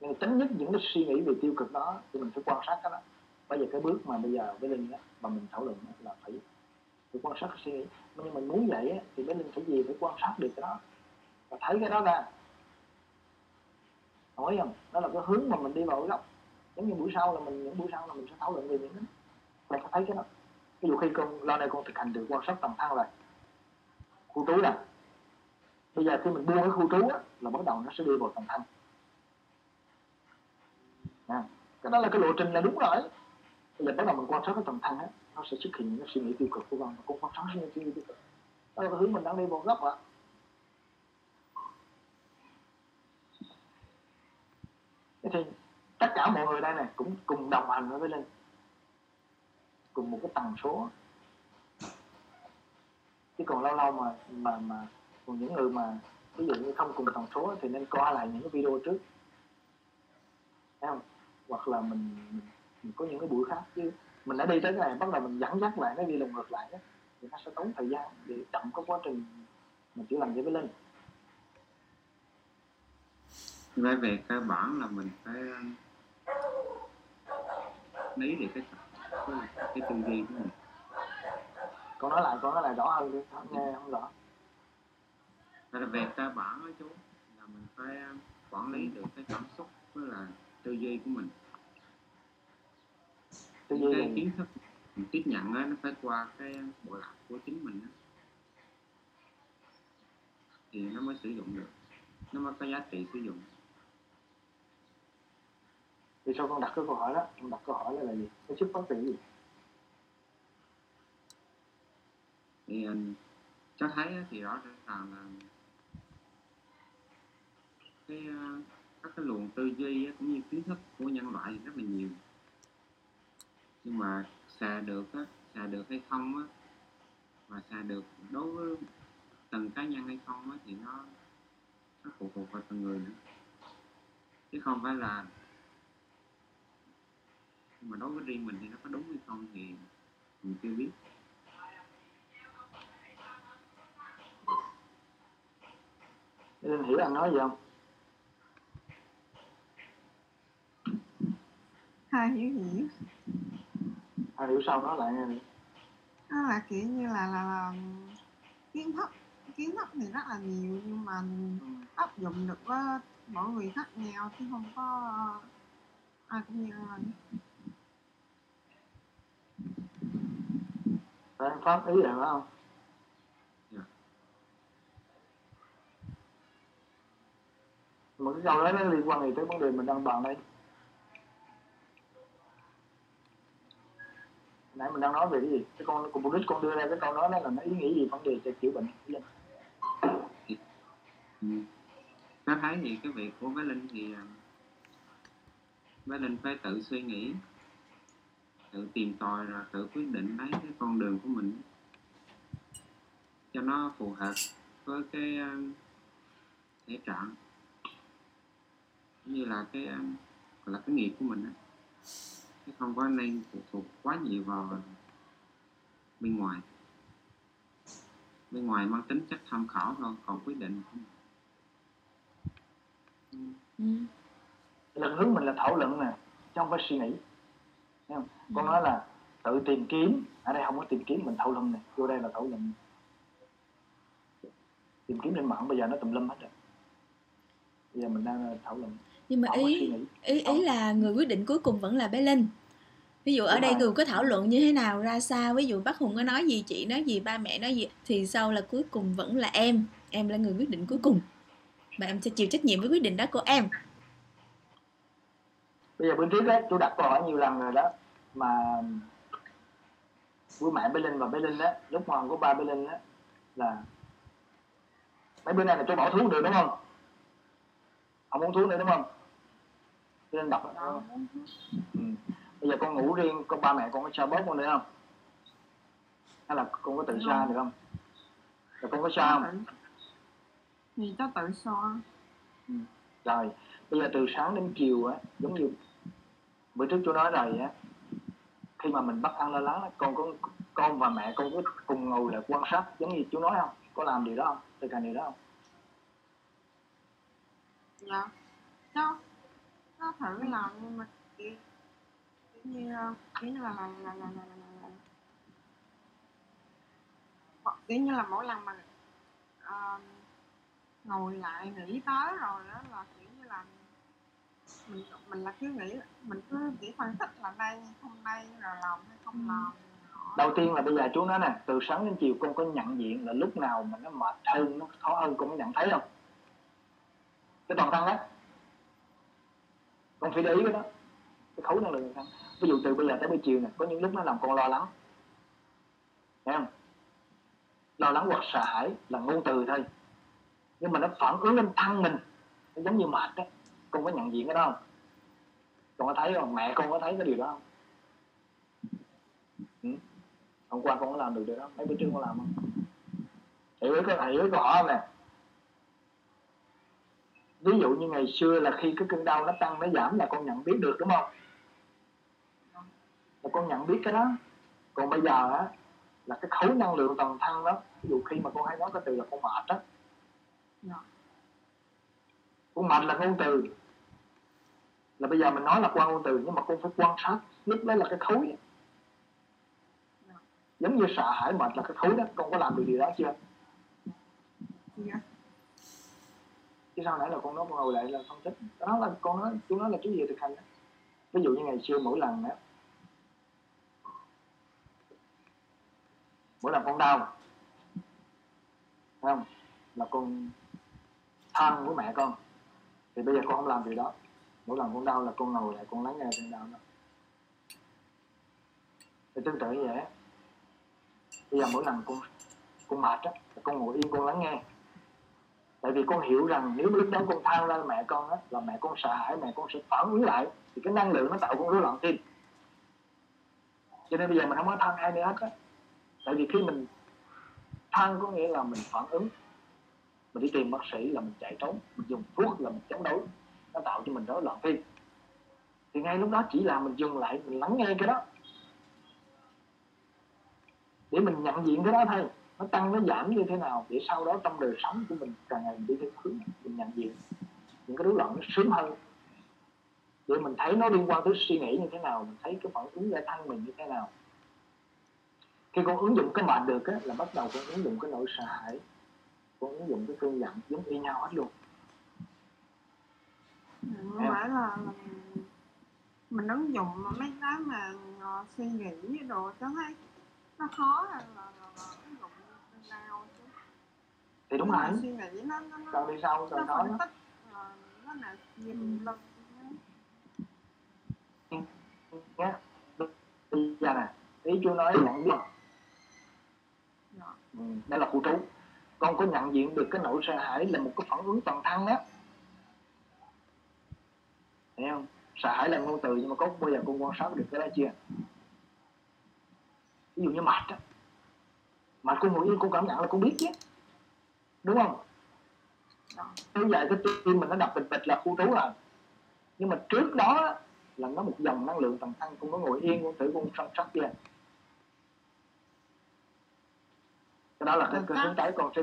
Nhưng chấm dứt những cái suy nghĩ về tiêu cực đó thì mình phải quan sát cái đó. Bây giờ cái bước mà bây giờ với linh đó mà mình thảo luận đó là phải thì quan sát suy nghĩ nhưng mình muốn vậy á, thì bên linh phải gì phải quan sát được cái đó. Và thấy cái đó ra. Hỏi không đó là cái hướng mà mình đi vào cái góc. Giống như buổi sau là mình những buổi sau là mình sẽ thảo luận về những cái mình phải thấy cái đó? Ví dụ khi con lo này con thực hành được quan sát tầm thang rồi khu trú là bây giờ khi mình buông cái khu trú á, là bắt đầu nó sẽ đi vào tầm thang à, cái đó là cái lộ trình là đúng rồi. Bây giờ bắt đầu mình quan sát cái tầm thang á nó sẽ xuất hiện những suy nghĩ tiêu cực của bạn và cũng phát sáng những suy nghĩ tiêu cực. Đó là cái hướng mình đang đi vào góc ạ. Thế thì tất cả mọi người đây này cũng cùng đồng hành với linh. Cùng một cái tần số. Chứ còn lâu lâu mà mà mà còn những người mà ví dụ như không cùng tần số thì nên coi lại những cái video trước. Thấy không? Hoặc là mình, mình, mình có những cái buổi khác chứ mình đã đi tới này bắt đầu mình dẫn dắt lại nó đi lần ngược lại đó thì nó sẽ tốn thời gian để chậm cái quá trình mình chữa lành với linh. Về về cơ bản là mình phải um, lý được cái cái, tư duy của mình. Con nói lại con nói lại rõ hơn đi Không nghe không rõ. Là về cơ bản đó chú là mình phải um, quản lý được cái cảm xúc với là tư duy của mình tư những duy cái kiến thức mình tiếp nhận á nó phải qua cái bộ lạc của chính mình á. Thì nó mới sử dụng được nó mới có giá trị sử dụng. Vì sao con đặt cái câu hỏi đó con đặt câu hỏi là, là gì? Cái xuất phát từ gì? Thì um, cho thấy thì rõ ràng là cái uh, các cái luồng tư duy cũng như kiến thức của nhân loại rất là nhiều nhưng mà xài được á, xài được hay không á và xài được đối với từng cá nhân hay không á, thì nó nó phụ thuộc vào từng người nữa. Chứ không phải là nhưng mà đối với riêng mình thì nó có đúng hay không thì mình chưa biết. Linh hiểu anh nói gì không? Hơi hiểu hiểu anh hiểu sao nói lại nghe đi nó là kiểu như là là, là kiến thức kiến thức thì rất là nhiều nhưng mà áp dụng được với mỗi người khác nhau chứ không có ai cũng như là Phải anh phát ý phải không? Dạ. một cái câu đó nó liên quan gì tới vấn đề mình đang bàn đây nãy mình đang nói về cái gì cái con của mục đích con đưa ra cái câu nói đó là nó ý nghĩa gì, vấn đề cho chữa bệnh Ừ. Nó thấy thì cái việc của bé Linh thì à, bé Linh phải tự suy nghĩ, tự tìm tòi rồi tự quyết định lấy cái con đường của mình cho nó phù hợp với cái à, thể trạng như là cái à, là cái nghiệp của mình á chứ không có nên phụ thuộc quá nhiều vào bên ngoài. Bên ngoài mang tính chất tham khảo thôi còn quyết định. Không ừ. lần hướng mình là thảo luận nè chứ không phải suy nghĩ. Thấy không? con nói là tự tìm kiếm. Ở đây không có tìm kiếm mình thảo luận nè. Vô đây là thảo luận. Tìm kiếm trên mạng bây giờ nó tùm lum hết rồi. Bây giờ mình đang thảo luận nhưng mà không ý ý ý là người quyết định cuối cùng vẫn là bé linh. Ví dụ ở Đúng đây rồi. người có thảo luận như thế nào ra sao? Ví dụ bác hùng có nói gì chị nói gì ba mẹ nói gì thì sau là cuối cùng vẫn là em. Em là người quyết định cuối cùng. Và em sẽ chịu trách nhiệm với quyết định đó của em. Bây giờ bên trước đấy tôi đặt câu hỏi nhiều lần rồi đó. Mà của mẹ bé linh và bé linh đó lúc mà của ba bé linh đó là mấy bữa nay là chú bỏ thuốc được đúng không không uống thuốc nữa đúng không? Bé linh đọc đó, ừ. bây giờ con ngủ riêng con ba mẹ con có cho bớt con nữa không? Hay là con có tự xa được không? Rồi con có xa không? Thì cho tự xoa. Rồi bây giờ từ sáng đến chiều á giống như bữa trước chú nói rồi á khi mà mình bắt ăn lo lắng con có con và mẹ con có cùng ngồi lại quan sát giống như chú nói không? Có làm điều đó không? Thực hành điều đó không dạ cho nó thử làm nhưng mà kiểu kiểu như kiểu như là là là là là, là, là, là. kiểu như là mỗi lần mà ờ, ngồi lại nghĩ tới rồi đó là kiểu như là mình mình là cứ nghĩ mình cứ chỉ phân tích là đây không đây rồi làm hay không làm nọ. đầu tiên là bây giờ chú nói nè từ sáng đến chiều con có nhận diện là lúc nào mà nó mệt hơn nó khó hơn con có nhận thấy không cái toàn thân đó con phải để ý cái đó. Cái khối năng lượng toàn thân ví dụ từ bây giờ tới buổi chiều này có những lúc nó làm con lo lắng. Thấy không? Lo lắng hoặc sợ hãi là ngôn từ thôi. Nhưng mà nó phản ứng lên thân mình. Nó giống như mệt đó con có nhận diện cái đó không? Con có thấy không? Mẹ con có thấy cái điều đó không? Ừ? hôm qua con có làm được điều đó. Mấy bữa trước con làm không? Hiểu ý con hiểu ý câu hỏi không nè? Ví dụ như ngày xưa là khi cái cơn đau nó tăng nó giảm là con nhận biết được đúng không là con nhận biết cái đó còn bây giờ á là cái khối năng lượng toàn thân đó ví dụ khi mà con hay nói cái từ là con mệt đó Dạ. con mệt là ngôn từ là bây giờ mình nói là qua ngôn từ nhưng mà con phải quan sát lúc đó là cái khối. Dạ. giống như sợ hãi mệt là cái khối đó con có làm được điều đó chưa Dạ chứ sao nãy là con nói con ngồi lại là phân tích đó là con nói chú nói là chú gì thực hành đó. ví dụ như ngày xưa mỗi lần đó mỗi lần con đau không? Là con thân với mẹ con. Thì bây giờ con không làm điều đó. Mỗi lần con đau là con ngồi lại, con lắng nghe cơn đau đó. Thì tương tự như vậy bây giờ mỗi lần con con mệt á, là con ngồi yên, con lắng nghe tại vì con hiểu rằng nếu lúc đó con than ra mẹ con á, là mẹ con sợ hãi, mẹ con sẽ phản ứng lại. Thì cái năng lượng nó tạo con rối loạn tim. Cho nên bây giờ mình không có than ai nữa hết á. Tại vì khi mình than có nghĩa là mình phản ứng. Mình đi tìm bác sĩ là mình chạy trốn, mình dùng thuốc là mình chống đối. Nó tạo cho mình rối loạn tim. Thì ngay lúc đó chỉ là mình dừng lại, mình lắng nghe cái đó. Để mình nhận diện cái đó thôi nó tăng nó giảm như thế nào để sau đó trong đời sống của mình càng ngày mình đi theo hướng mình nhận diện những cái rối loạn nó sớm hơn. Để mình thấy nó liên quan tới suy nghĩ như thế nào mình thấy cái phản ứng giải thân mình như thế nào. Khi con ứng dụng cái mệnh được á, là bắt đầu con ứng dụng cái nỗi sợ hãi con ứng dụng cái cơn giận giống y nhau hết luôn. Không phải là, mình, mình ứng dụng mà mấy cái mà ờ, suy nghĩ đồ cho thấy nó khó là, là, là, là ứng dụng cơn đau chứ thì đúng Nhưng rồi. mà suy nghĩ nó nó nó, còn đi nó đó phân đó tích ờ, nó là gì mình lần nhé bây giờ nè ý chú nói nhận biết. Dạ. ừ, đây là phụ trú. Con có nhận diện được cái nỗi sợ hãi là một cái phản ứng toàn thân đó thấy không? Sợ hãi là ngôn từ nhưng mà có bao giờ con quan sát được cái đó chưa? Ví dụ như mệt á. Mệt con ngồi yên con cảm nhận là con biết chứ đúng không? Như vậy cái tim mình nó đập bịch bịch là khu trú rồi. Nhưng mà trước đó là nó một dòng năng lượng toàn thân con có ngồi yên con thử con săn sắc chưa cái đó là cái, cái hướng tới con sẽ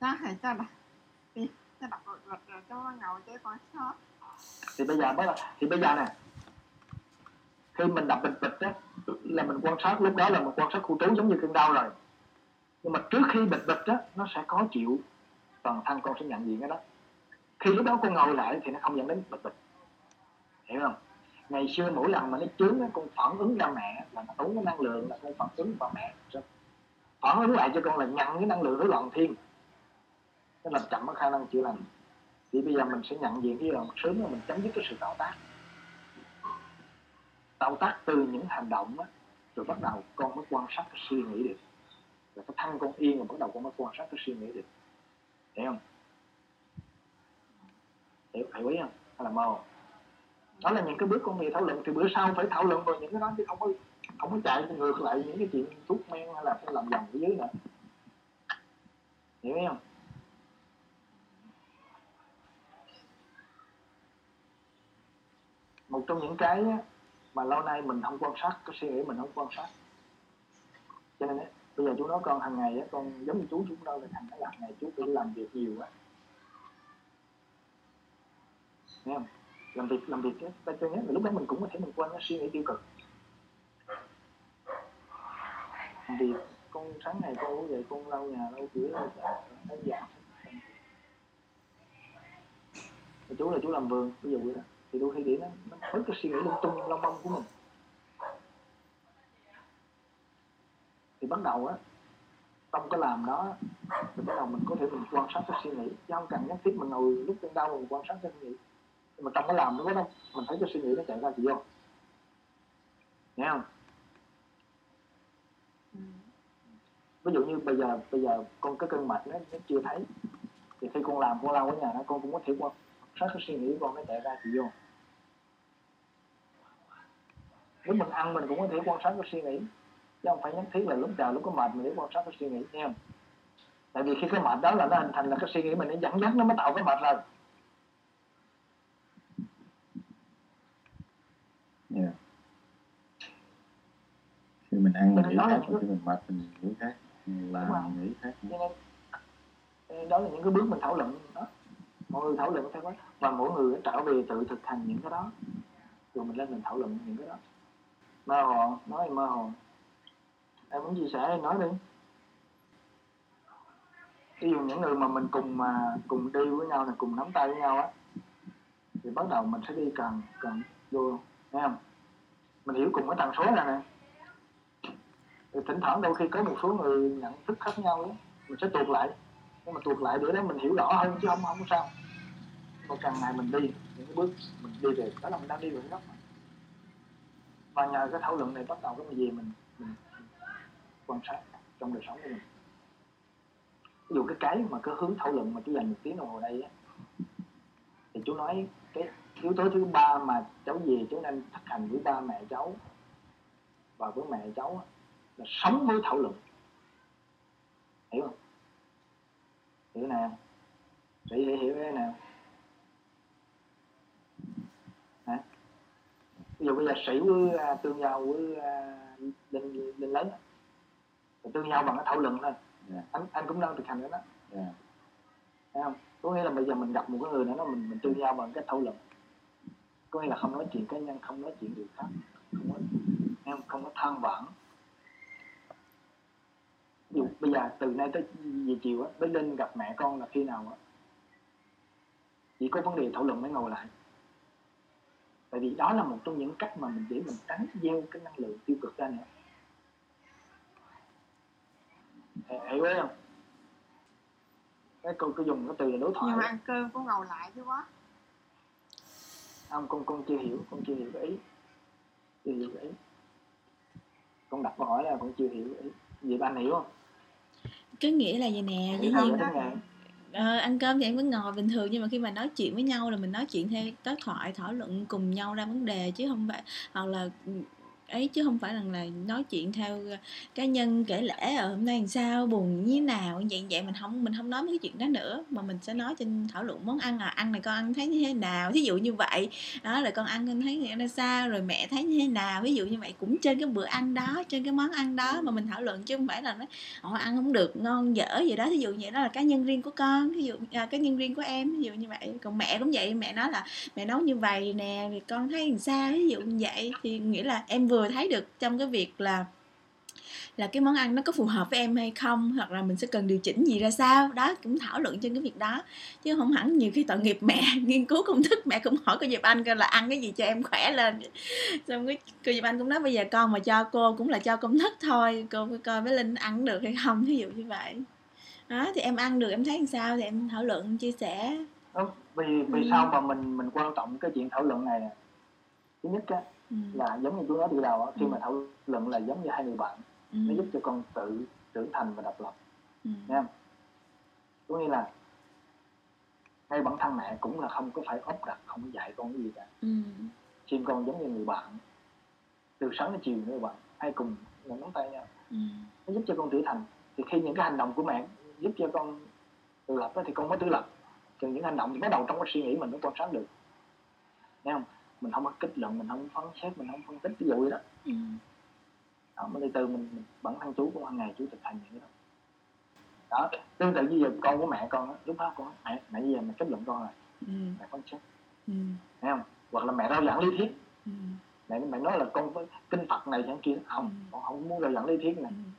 chắc thì cho đi rồi rồi rồi cho nó ngồi cho con sót thì bây giờ mới là thì bây giờ nè khi mình đập bịch bịch á là mình quan sát lúc đó là mình quan sát khu trú giống như cơn đau rồi nhưng mà trước khi bịch bịch đó nó sẽ có chịu toàn thân con sẽ nhận diện cái đó. Khi lúc đó con ngồi lại thì nó không dẫn đến bịch bịch. Hiểu không? Ngày xưa mỗi lần mà nó chướng á con phản ứng ra mẹ là nó tốn cái năng lượng là con phản ứng vào mẹ. Phản ứng lại cho con là nhận cái năng lượng rối loạn thiên. Nó làm chậm cái khả năng chữa lành. Thì bây giờ mình sẽ nhận diện cái là sớm là mình chấm dứt cái sự tạo tác. Tạo tác từ những hành động á, rồi bắt đầu con mới quan sát cái suy nghĩ được là cái thân con yên rồi bắt đầu con mới quan sát cái suy nghĩ được. Hiểu không? Hiểu hiểu ý không? Hay là mơ không? đó là những cái bước con người thảo luận. Thì bữa sau phải thảo luận về những cái đó chứ không có không có chạy ngược lại những cái chuyện thuốc men hay là phải làm vòng ở dưới nữa. Hiểu không? Một trong những cái mà lâu nay mình không quan sát cái suy nghĩ mình không quan sát. Cho nên á, bây giờ chú nói con hàng ngày á, con giống như chú chú đâu là thành cái làm ngày chú phải làm việc nhiều á, nghe không? Làm việc làm việc á, ta cho là lúc đó mình cũng có thể mình quên cái suy nghĩ tiêu cực. Làm việc con sáng ngày con ngủ dậy con lau nhà lau cửa lau chợ thấy dạ chú là chú làm vườn ví dụ vậy đó. Thì đôi khi để nó nó bớt cái suy nghĩ lung tung lông bông của mình. Thì bắt đầu á trong cái làm đó thì bắt đầu mình có thể mình quan sát cái suy nghĩ. Chứ không cần nhất thiết mình ngồi lúc cơn đau mình quan sát cái suy nghĩ. Nhưng mà trong cái làm đó đó mình thấy cái suy nghĩ nó chạy ra thì vô. Nghe không? Ừ. ví dụ như bây giờ bây giờ con cái cơn mạch nó, nó chưa thấy thì khi con làm con lau ở nhà nó con cũng có thể quan sát cái suy nghĩ con nó chạy ra thì vô. Lúc mình ăn mình cũng có thể quan sát cái suy nghĩ chứ không phải nhất thiết là lúc nào lúc có mệt mình để quan sát cái suy nghĩ không? Tại vì khi cái mệt đó là nó hình thành là cái suy nghĩ mình nó dẫn dắt nó mới tạo cái mệt rồi Dạ. khi mình ăn mình Cho nên nghĩ khác những khi mình mệt mình nghĩ khác mình làm mình nghĩ khác. Cho nên ờ, đó là những cái bước mình thảo luận đó. Mọi người thảo luận theo đó và mỗi người trở về tự thực hành những cái đó. Rồi mình lên mình thảo luận những cái đó. Mơ hồ nói thì mơ hồ em muốn chia sẻ em nói đi. Ví dụ những người mà mình cùng mà cùng đi với nhau là cùng nắm tay với nhau á thì bắt đầu mình sẽ đi càng càng vô nghe không? Mình hiểu cùng cái tần số này nè. Thì thỉnh thoảng đôi khi có một số người nhận thức khác nhau đó, mình sẽ tuột lại. Nhưng mà tuột lại bữa đấy mình hiểu rõ hơn chứ không không có sao. Mà càng ngày mình đi những cái bước mình đi về đó là mình đang đi về hướng mà. và nhờ cái thảo luận này bắt đầu cái gì mình, mình quan sát trong đời sống của mình. Ví dụ cái cái mà cái hướng thảo luận mà chú dành một tiếng đồng hồ đây á, thì chú nói cái yếu tố thứ ba mà cháu về chú nên thực hành với ba mẹ cháu và với mẹ cháu là sống với thảo luận. Hiểu không? Hiểu nào chị hiểu hiểu thế nào hả? Ví dụ bây giờ sĩ với à, tương giao với à, linh linh lớn tương giao bằng cái thảo luận thôi. Dạ. anh anh cũng đang thực hành cái đó. Dạ. thấy không? Có nghĩa là bây giờ mình gặp một cái người nào đó mình mình tương giao bằng cái thảo luận. Có nghĩa là không nói chuyện cá nhân không nói chuyện người khác không có em không? Có than vãn. Ví dụ bây giờ từ nay tới về chiều á tới linh gặp mẹ con là khi nào á chỉ có vấn đề thảo luận mới ngồi lại. Tại vì đó là một trong những cách mà mình để mình tránh gieo cái năng lượng tiêu cực ra nữa Hiểu- ý không? Cái câu tôi dùng cái từ là đối thoại nhưng mà ăn cơm cũng ngồi lại chứ quá. Không con con chưa hiểu con chưa hiểu cái ý. Chưa hiểu cái ý. Con đặt câu hỏi là con chưa hiểu cái ý. Vậy ba anh hiểu không? Cái nghĩa là vậy nè cái ngày ờ, ăn cơm thì em vẫn ngồi bình thường nhưng mà khi mà nói chuyện với nhau là mình nói chuyện theo đối thoại thảo luận cùng nhau ra vấn đề chứ không phải hoặc là ừ, ấy chứ không phải rằng là nói chuyện theo ờ, cá nhân kể lễ ở ờ, hôm nay làm sao buồn như thế nào vậy vậy mình không mình không nói mấy cái chuyện đó nữa. Mà mình sẽ nói trên thảo luận món ăn à ăn này con ăn thấy như thế nào thí dụ như vậy. Đó là con ăn con thấy như thế sao rồi mẹ thấy như thế nào ví dụ như vậy. Cũng trên cái bữa ăn đó trên cái món ăn đó mà mình thảo luận chứ không phải là nói họ ăn không được ngon dở gì đó. Thí dụ như đó là cá nhân riêng của con ví dụ à, cá nhân riêng của em ví dụ như vậy. Còn mẹ cũng vậy mẹ nói là mẹ nấu như vậy nè thì con thấy làm sao? Ví dụ như vậy thì nghĩa là em vừa thấy được trong cái việc là là cái món ăn nó có phù hợp với em hay không hoặc là mình sẽ cần điều chỉnh gì ra sao. Đó cũng thảo luận trên cái việc đó. Chứ không hẳn nhiều khi tội nghiệp mẹ nghiên cứu công thức mẹ cũng hỏi cô Diệp Anh coi là ăn cái gì cho em khỏe lên. Xong cái cô Diệp Anh cũng nói bây giờ con mà cho cô cũng là cho công thức thôi cô phải coi với Linh ăn được hay không ví dụ như vậy. Đó thì em ăn được em thấy làm sao thì em thảo luận chia sẻ. Đúng. vì vì Ừ. sao mà mình mình quan trọng cái chuyện thảo luận này thứ nhất á ừ, là giống như chú nói từ đầu khi Ừ. mà thảo luận là giống như hai người bạn ừ, nó giúp cho con tự trưởng thành và độc lập. Ừ, nha có nghĩa là ngay bản thân mẹ cũng là không có phải ốp đặt không có dạy con cái gì cả. Ừ, xem con giống như người bạn từ sáng đến chiều người bạn hay cùng ngón nắm tay nhau. Ừ, nó giúp cho con trưởng thành. Thì khi những cái hành động của mẹ giúp cho con tự lập á, thì con mới tự lập. Từ những hành động thì bắt đầu trong cái suy nghĩ mình mới quan sát được. Thấy không mình không có kích luận mình không phán xét mình không phân tích ví dụ vậy đó. Ừ, đó, mình đi từ mình, mình bản thân chú cũng hàng ngày chú thực hành những cái đó. Đó tương tự như giờ con của mẹ con á, lúc đó con mẹ mẹ bây giờ mẹ kết luận con rồi. Ừ, mẹ phân xét. Ừ, thấy không? Hoặc là mẹ rao giảng lý thuyết. Ừ, mẹ mẹ nói là con với kinh phật này chẳng kia. Không Ừ. con không muốn rao giảng lý thuyết này. Ừ,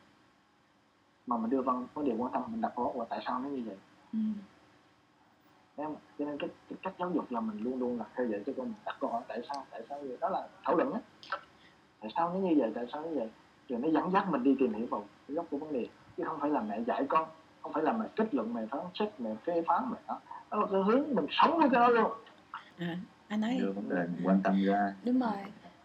mà mình đưa văn vấn đề quan tâm mình đặt câu là tại sao nó như vậy? Ừ, không cho nên cái, cái cách giáo dục là mình luôn luôn là khơi dậy cho con mình đặt câu hỏi tại sao tại sao như vậy. Đó là thảo luận á. Tại sao nó như vậy tại sao như vậy? Rồi nó dẫn dắt mình đi tìm hiểu vào cái gốc của vấn đề. Chứ không phải là mẹ dạy con không phải là mẹ kết luận mẹ phán xét mẹ phê phán mẹ đó đó là cái hướng mình sống với cái đó luôn. À, anh nói đưa vấn đề mình quan tâm ra. Đúng rồi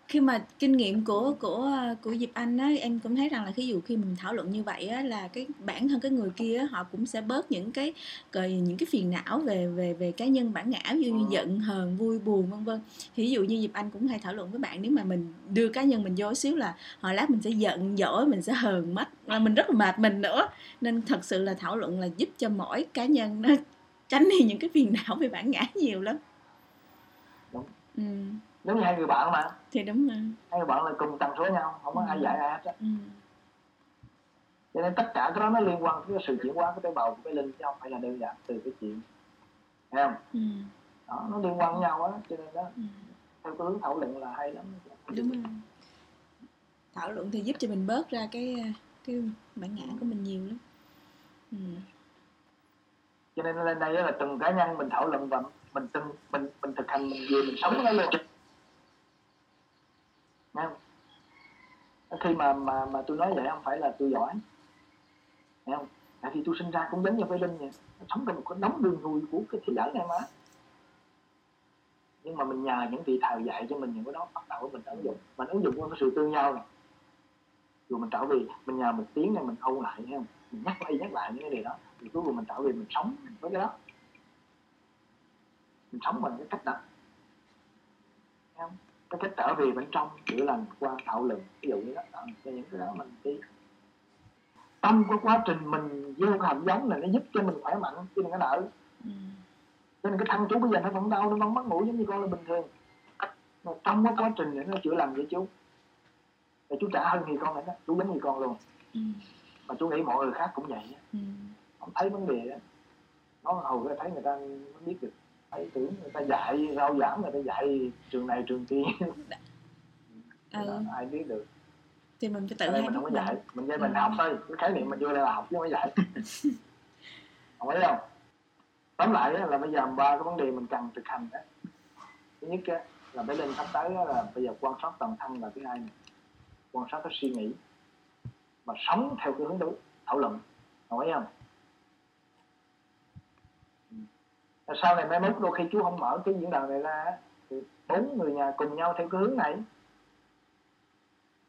khi mà kinh nghiệm của của của Diệp Anh á em cũng thấy rằng là ví dụ khi mình thảo luận như vậy á là cái bản thân cái người kia họ cũng sẽ bớt những cái cái- những cái phiền não về về về cá nhân bản ngã dụ như Ừ. giận hờn vui buồn vân vân. Thì ví dụ như Diệp Anh cũng hay thảo luận với bạn nếu mà mình đưa cá nhân mình vô xíu là hồi lát mình sẽ giận dỗi mình sẽ hờn mất là mình rất là mệt mình nữa. Nên thật sự là thảo luận là giúp cho mỗi cá nhân nó tránh đi những cái phiền não về bản ngã nhiều lắm. Ừ, giống như hai người bạn mà. Thì đúng rồi. Hai người bạn là cùng tần số nhau không có ai dạy ai hết á. Ừ. cho nên tất cả cái đó nó liên quan tới cái sự chuyển hóa của tế bào của cái linh chứ không phải là đơn giản từ cái chuyện thấy không? Ừ. đó nó liên quan với nhau á cho nên đó Ừ. theo cái hướng thảo luận là hay lắm. Đúng rồi. Thảo luận thì giúp cho mình bớt ra cái cái bản ngã của mình nhiều lắm. Ừ. cho nên lên đây là từng cá nhân mình thảo luận và mình từng mình mình thực hành mình về mình sống nó luôn Nghe không? Khi mà mà mà tôi nói vậy không phải là tôi giỏi. Thấy không? Tại vì tôi sinh ra cũng giống như với linh vậy. Sống trong một cái đống đường nuôi của cái thế giới này mà nhưng mà mình nhờ những vị thầy dạy cho mình những cái đó, bắt đầu mình ứng dụng. Mình ứng dụng qua cái sự tương nhau này. Rồi mình trở về, mình nhờ một tiếng này, mình âu lại thấy không? Mình nhắc lại nhắc lại những cái điều đó. Thì cuối cùng mình trở về mình sống với cái đó. Mình sống bằng cái cách đó. Thấy không? Cái cách trở về bên trong chữa lành qua thảo luận ví dụ như đó, đó những cái đó mình đi trong cái quá trình mình gieo cái hạt giống này nó giúp cho mình khỏe mạnh chứ đừng có nợ Ừ. cho nên cái thân chú bây giờ nó vẫn đau nó vẫn mất ngủ giống như con là bình thường mà trong cái quá trình này nó chữa lành với chú thì chú trả hơn thì con này đó chú giống như con luôn Ừ. mà chú nghĩ mọi người khác cũng vậy. Ừ. không thấy vấn đề á nó hầu ra thấy người ta mới biết được thấy tưởng người ta dạy rao giảng người ta dạy trường này trường kia. Ừ. ai biết được. Thì mình phải tự đây hay mình không có dạy mình dạy mình Ừ. học thôi cái khái niệm mình đưa ra là học chứ không có dạy. Không thấy không? Tóm lại là bây giờ ba cái vấn đề mình cần thực hành đó thứ nhất là phải lên sắp tới là bây giờ quan sát toàn thân là thứ hai này. quan sát cái suy nghĩ. Và sống theo cái hướng đối thảo luận. Ý không Ừ. Rồi sau này mai mốt đôi khi chú không mở cái diễn đàn này ra thì bốn người nhà cùng nhau theo cái hướng này.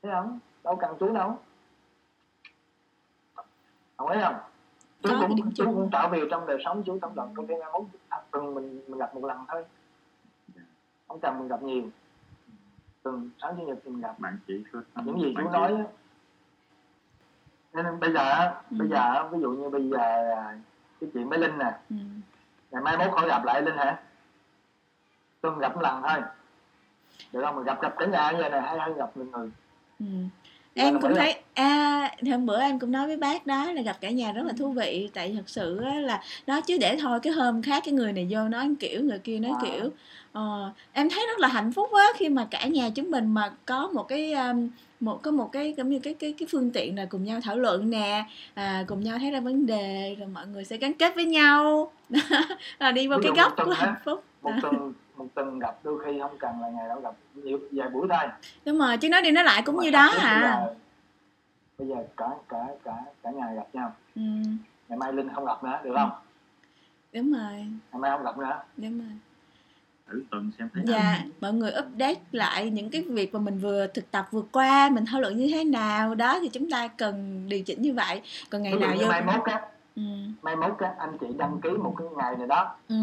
Thấy không? Đâu cần chú đâu. Đồng ý không? Chú cũng chú cũng trở về trong đời sống chú tổng đồng trong cái mai mốt tuần mình mình gặp một lần thôi. Không cần mình gặp nhiều. Tuần sáng chủ nhật mình gặp. Bạn chỉ có những gì chú chỉ- nói á. Nên bây giờ á, Ừ. bây giờ á, ví dụ như bây giờ cái chuyện với linh nè. Ừ. ngày mai mốt khỏi gặp lại linh hả? Tuần gặp một lần thôi. Được không? Mình gặp gặp cả nhà như vậy này hay hay gặp người người. Ừ. Em cũng thấy à hôm bữa em cũng nói với bác đó là gặp cả nhà rất là thú vị. Tại thật sự là nói chứ để thôi cái hôm khác cái người này vô nói kiểu người kia nói À. kiểu. Ờ, em thấy rất là hạnh phúc á khi mà cả nhà chúng mình mà có một cái um, một có một cái giống như cái cái cái phương tiện là cùng nhau thảo luận nè à, cùng nhau thấy ra vấn đề rồi mọi người sẽ gắn kết với nhau. Là đi vào cái góc của hạnh phúc. một À. tuần một tuần gặp đôi khi không cần là ngày đâu gặp nhiều vài buổi thôi. Đúng rồi chứ nói đi nói lại cũng như đó à bây giờ, bây giờ cả cả cả cả nhà gặp nhau. Ừ, ngày mai linh không gặp nữa được không? Đúng rồi. Ngày mai không gặp nữa. Đúng rồi thử tuần xem thấy dạ mọi người update lại những cái việc mà mình vừa thực tập vừa qua mình thảo luận như thế nào. Đó thì chúng ta cần điều chỉnh như vậy. Còn ngày ví nào như vô mai mốt á ừ. mai mốt á anh chị đăng ký một cái ngày này đó ừ.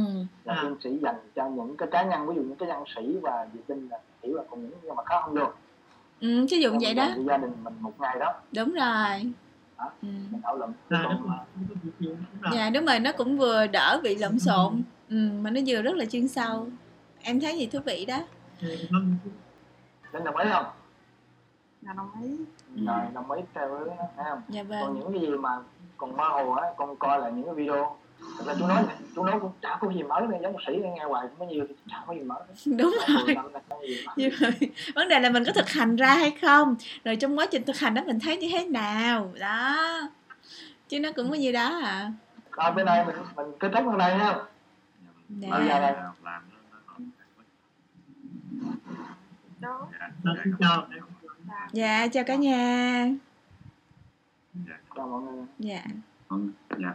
là À. sĩ dành cho những cái cá nhân ví dụ những cái nhân sĩ và vệ tinh là hiểu là còn những nhưng mà khác không được. Ừ ví dụ vậy đó. Gia đình mình một ngày đó. Đúng rồi. Đó. ừ. mình thảo luận. Nhiều lắm rồi. Dạ đúng rồi nó cũng vừa đỡ bị lộn xộn. Ừ, mà nó vừa rất là chuyên sâu em thấy gì thú vị đó? Linh đồng ý không? Là đồng ý. Ừ. rồi đồng ý theo cái đó thấy không? Dạ còn vâng những cái gì mà còn mơ hồ á con coi lại những cái video. Thật ra chú nói này, chú nói cũng chả có gì mới nữa giống sĩ nghe hoài cũng có nhiều chả có gì mới đúng rồi. là gì mới. như vậy vấn đề là mình có thực hành ra hay không? Rồi trong quá trình thực hành đó mình thấy như thế nào? Đó. Chứ nó cũng có gì đó à. Rồi bên này mình mình kết thúc ở đây ha. Dạ. Bây giờ đây. làm nó nó còn đó dạ dạ xin chào dạ chào cả nhà. Dạ. Chào mọi người. Dạ. Vâng, dạ